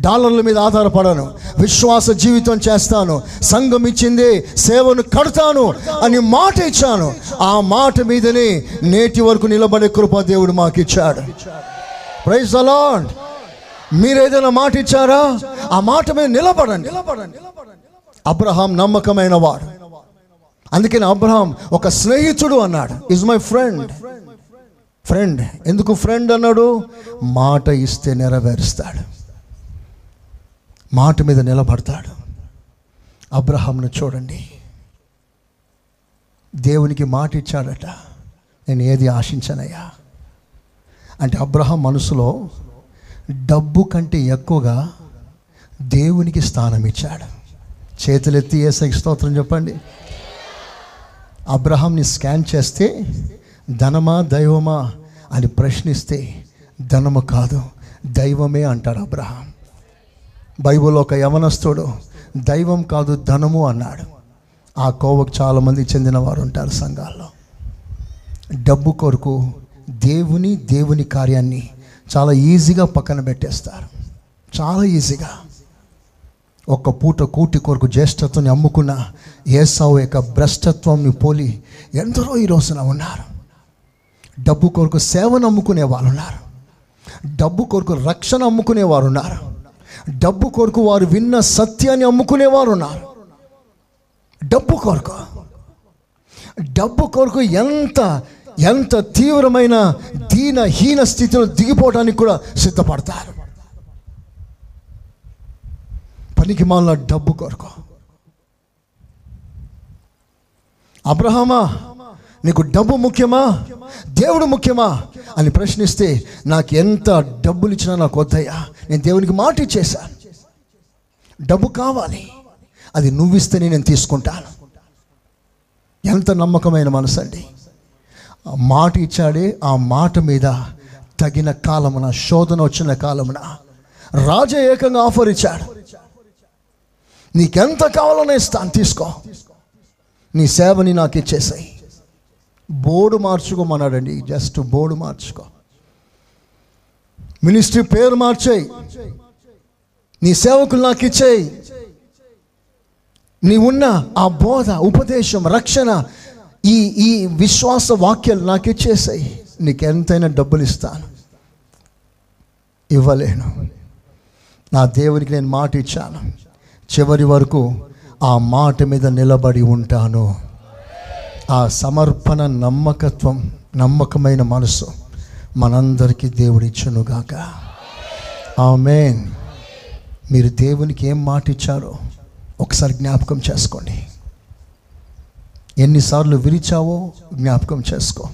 Speaker 1: డాలర్ల మీద ఆధారపడను. విశ్వాస జీవితం చేస్తాను. సంఘం ఇచ్చింది సేవను కడతాను అని మాట ఇచ్చాను. ఆ మాట మీదనే నేటి వరకు నిలబడే కృప దేవుడు మాకు ఇచ్చాడు ప్రైజ్ అలాడ్ మీరు ఏదైనా మాట ఇచ్చారా? ఆ మాట మీద నిలబడండి నిలబడండి. అబ్రహాం నమ్మకమైన వాడు. అందుకని అబ్రహాం ఒక స్నేహితుడు అన్నాడు. ఇస్ మై ఫ్రెండ్ ఫ్రెండ్ ఎందుకు ఫ్రెండ్ అన్నాడు? మాట ఇస్తే నెరవేరుస్తాడు. మాట మీద నిలబడతాడు. అబ్రహాంను చూడండి. దేవునికి మాట ఇచ్చాడట. నేను ఏది ఆశించనయ్యా? అంటే అబ్రహాం మనసులో డబ్బు కంటే ఎక్కువగా దేవునికి స్థానం ఇచ్చాడు. చేతులెత్తి ఏసై స్తోత్రం చెప్పండి. అబ్రహాంని స్కాన్ చేస్తే ధనమా దైవమా అని ప్రశ్నిస్తే ధనము కాదు దైవమే అంటాడు అబ్రహాం. బైబుల్ ఒక యవనస్తుడు దైవం కాదు ధనము అన్నాడు. ఆ కోవకు చాలామంది చెందిన వారు ఉంటారు సంఘాల్లో. డబ్బు కొరకు దేవుని దేవుని కార్యాన్ని చాలా ఈజీగా పక్కన పెట్టేస్తారు. చాలా ఈజీగా. ఒక్క పూట కూటి కొరకు జ్యేష్ఠత్వాన్ని అమ్ముకున్న ఏసావు యొక్క భ్రష్టత్వంని పోలి ఎందరో ఈ రోజున ఉన్నారు. డబ్బు కొరకు సేవను అమ్ముకునే వాళ్ళు ఉన్నారు డబ్బు కొరకు రక్షణ అమ్ముకునే వారు ఉన్నారు డబ్బు కొరకు వారు విన్న సత్యాన్ని అమ్ముకునేవారు ఉన్నారు డబ్బు కొరకు. డబ్బు కొరకు ఎంత ఎంత తీవ్రమైన దీన హీన స్థితిలో దిగిపోవడానికి కూడా సిద్ధపడతారు. పనికి మాల డబ్బు కొరకు. అబ్రహమా నీకు డబ్బు ముఖ్యమా? దేవుడు ముఖ్యమా? అని ప్రశ్నిస్తే నాకు ఎంత డబ్బులు ఇచ్చినా నాకు వద్దయ్యా. నేను దేవునికి మాట ఇచ్చేశాను డబ్బు కావాలి. అది నువ్విస్తేనే నేను తీసుకుంటాను. ఎంత నమ్మకమైన మనసు అండి మాట ఇచ్చాడే ఆ మాట మీద తగిన కాలమున శోధన వచ్చిన కాలమున రాజ ఏకంగా ఆఫర్ ఇచ్చాడు. నీకెంత కావాలనే ఇస్తాను తీసుకో. నీ సేవని నాకు ఇచ్చేసాయి. బోర్డు మార్చుకోమన్నాడండి. జస్ట్ బోర్డు మార్చుకో. మినిస్ట్రీ పేరు మార్చేయి. నీ సేవకులు నాకు ఇచ్చేయి. నీ ఉన్న ఆ బోధ ఉపదేశం రక్షణ ఈ ఈ విశ్వాస వాక్యాలు నాకు ఇచ్చేసాయి. నీకు ఎంతైనా డబ్బులు ఇస్తాను. ఇవ్వలేను. నా దేవునికి నేను మాట ఇచ్చాను. చివరి వరకు ఆ మాట మీద నిలబడి ఉంటాను. ఆ సమర్పణ నమ్మకత్వం నమ్మకమైన మనసు మనందరికీ దేవుడిచ్చునుగాక. ఆమె మీరు దేవునికి ఏం మాట ఇచ్చారో ఒకసారి జ్ఞాపకం చేసుకోండి. ఎన్నిసార్లు విరిచావో జ్ఞాపకం చేసుకో.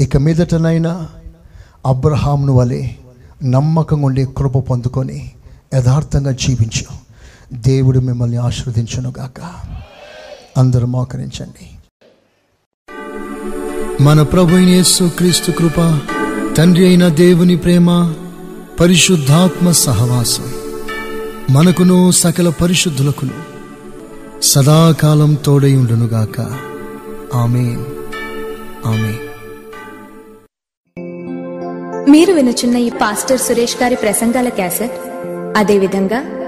Speaker 1: ఇక మీదటనైనా అబ్రహాంను వలె నమ్మకంగా ఉండి కృప పొందుకొని యథార్థంగా జీవించు. దేవుడు మిమ్మల్ని ఆశీర్వదించునుగాక అందరూ మోకరించండి. మన ప్రభు యేసు క్రీస్తు కృప తండ్రి అయిన దేవుని ప్రేమ పరిశుద్ధాత్మ సహవాసం మనకును సకల పరిశుద్ధులకును సదాకాలం తోడై ఉండునుగాక ఆమెన్. ఆమెన్.
Speaker 4: మీరు వినుచున్న ఈ పాస్టర్ సురేష్ గారి ప్రసంగాల క్యాసెట్ అదేవిధంగా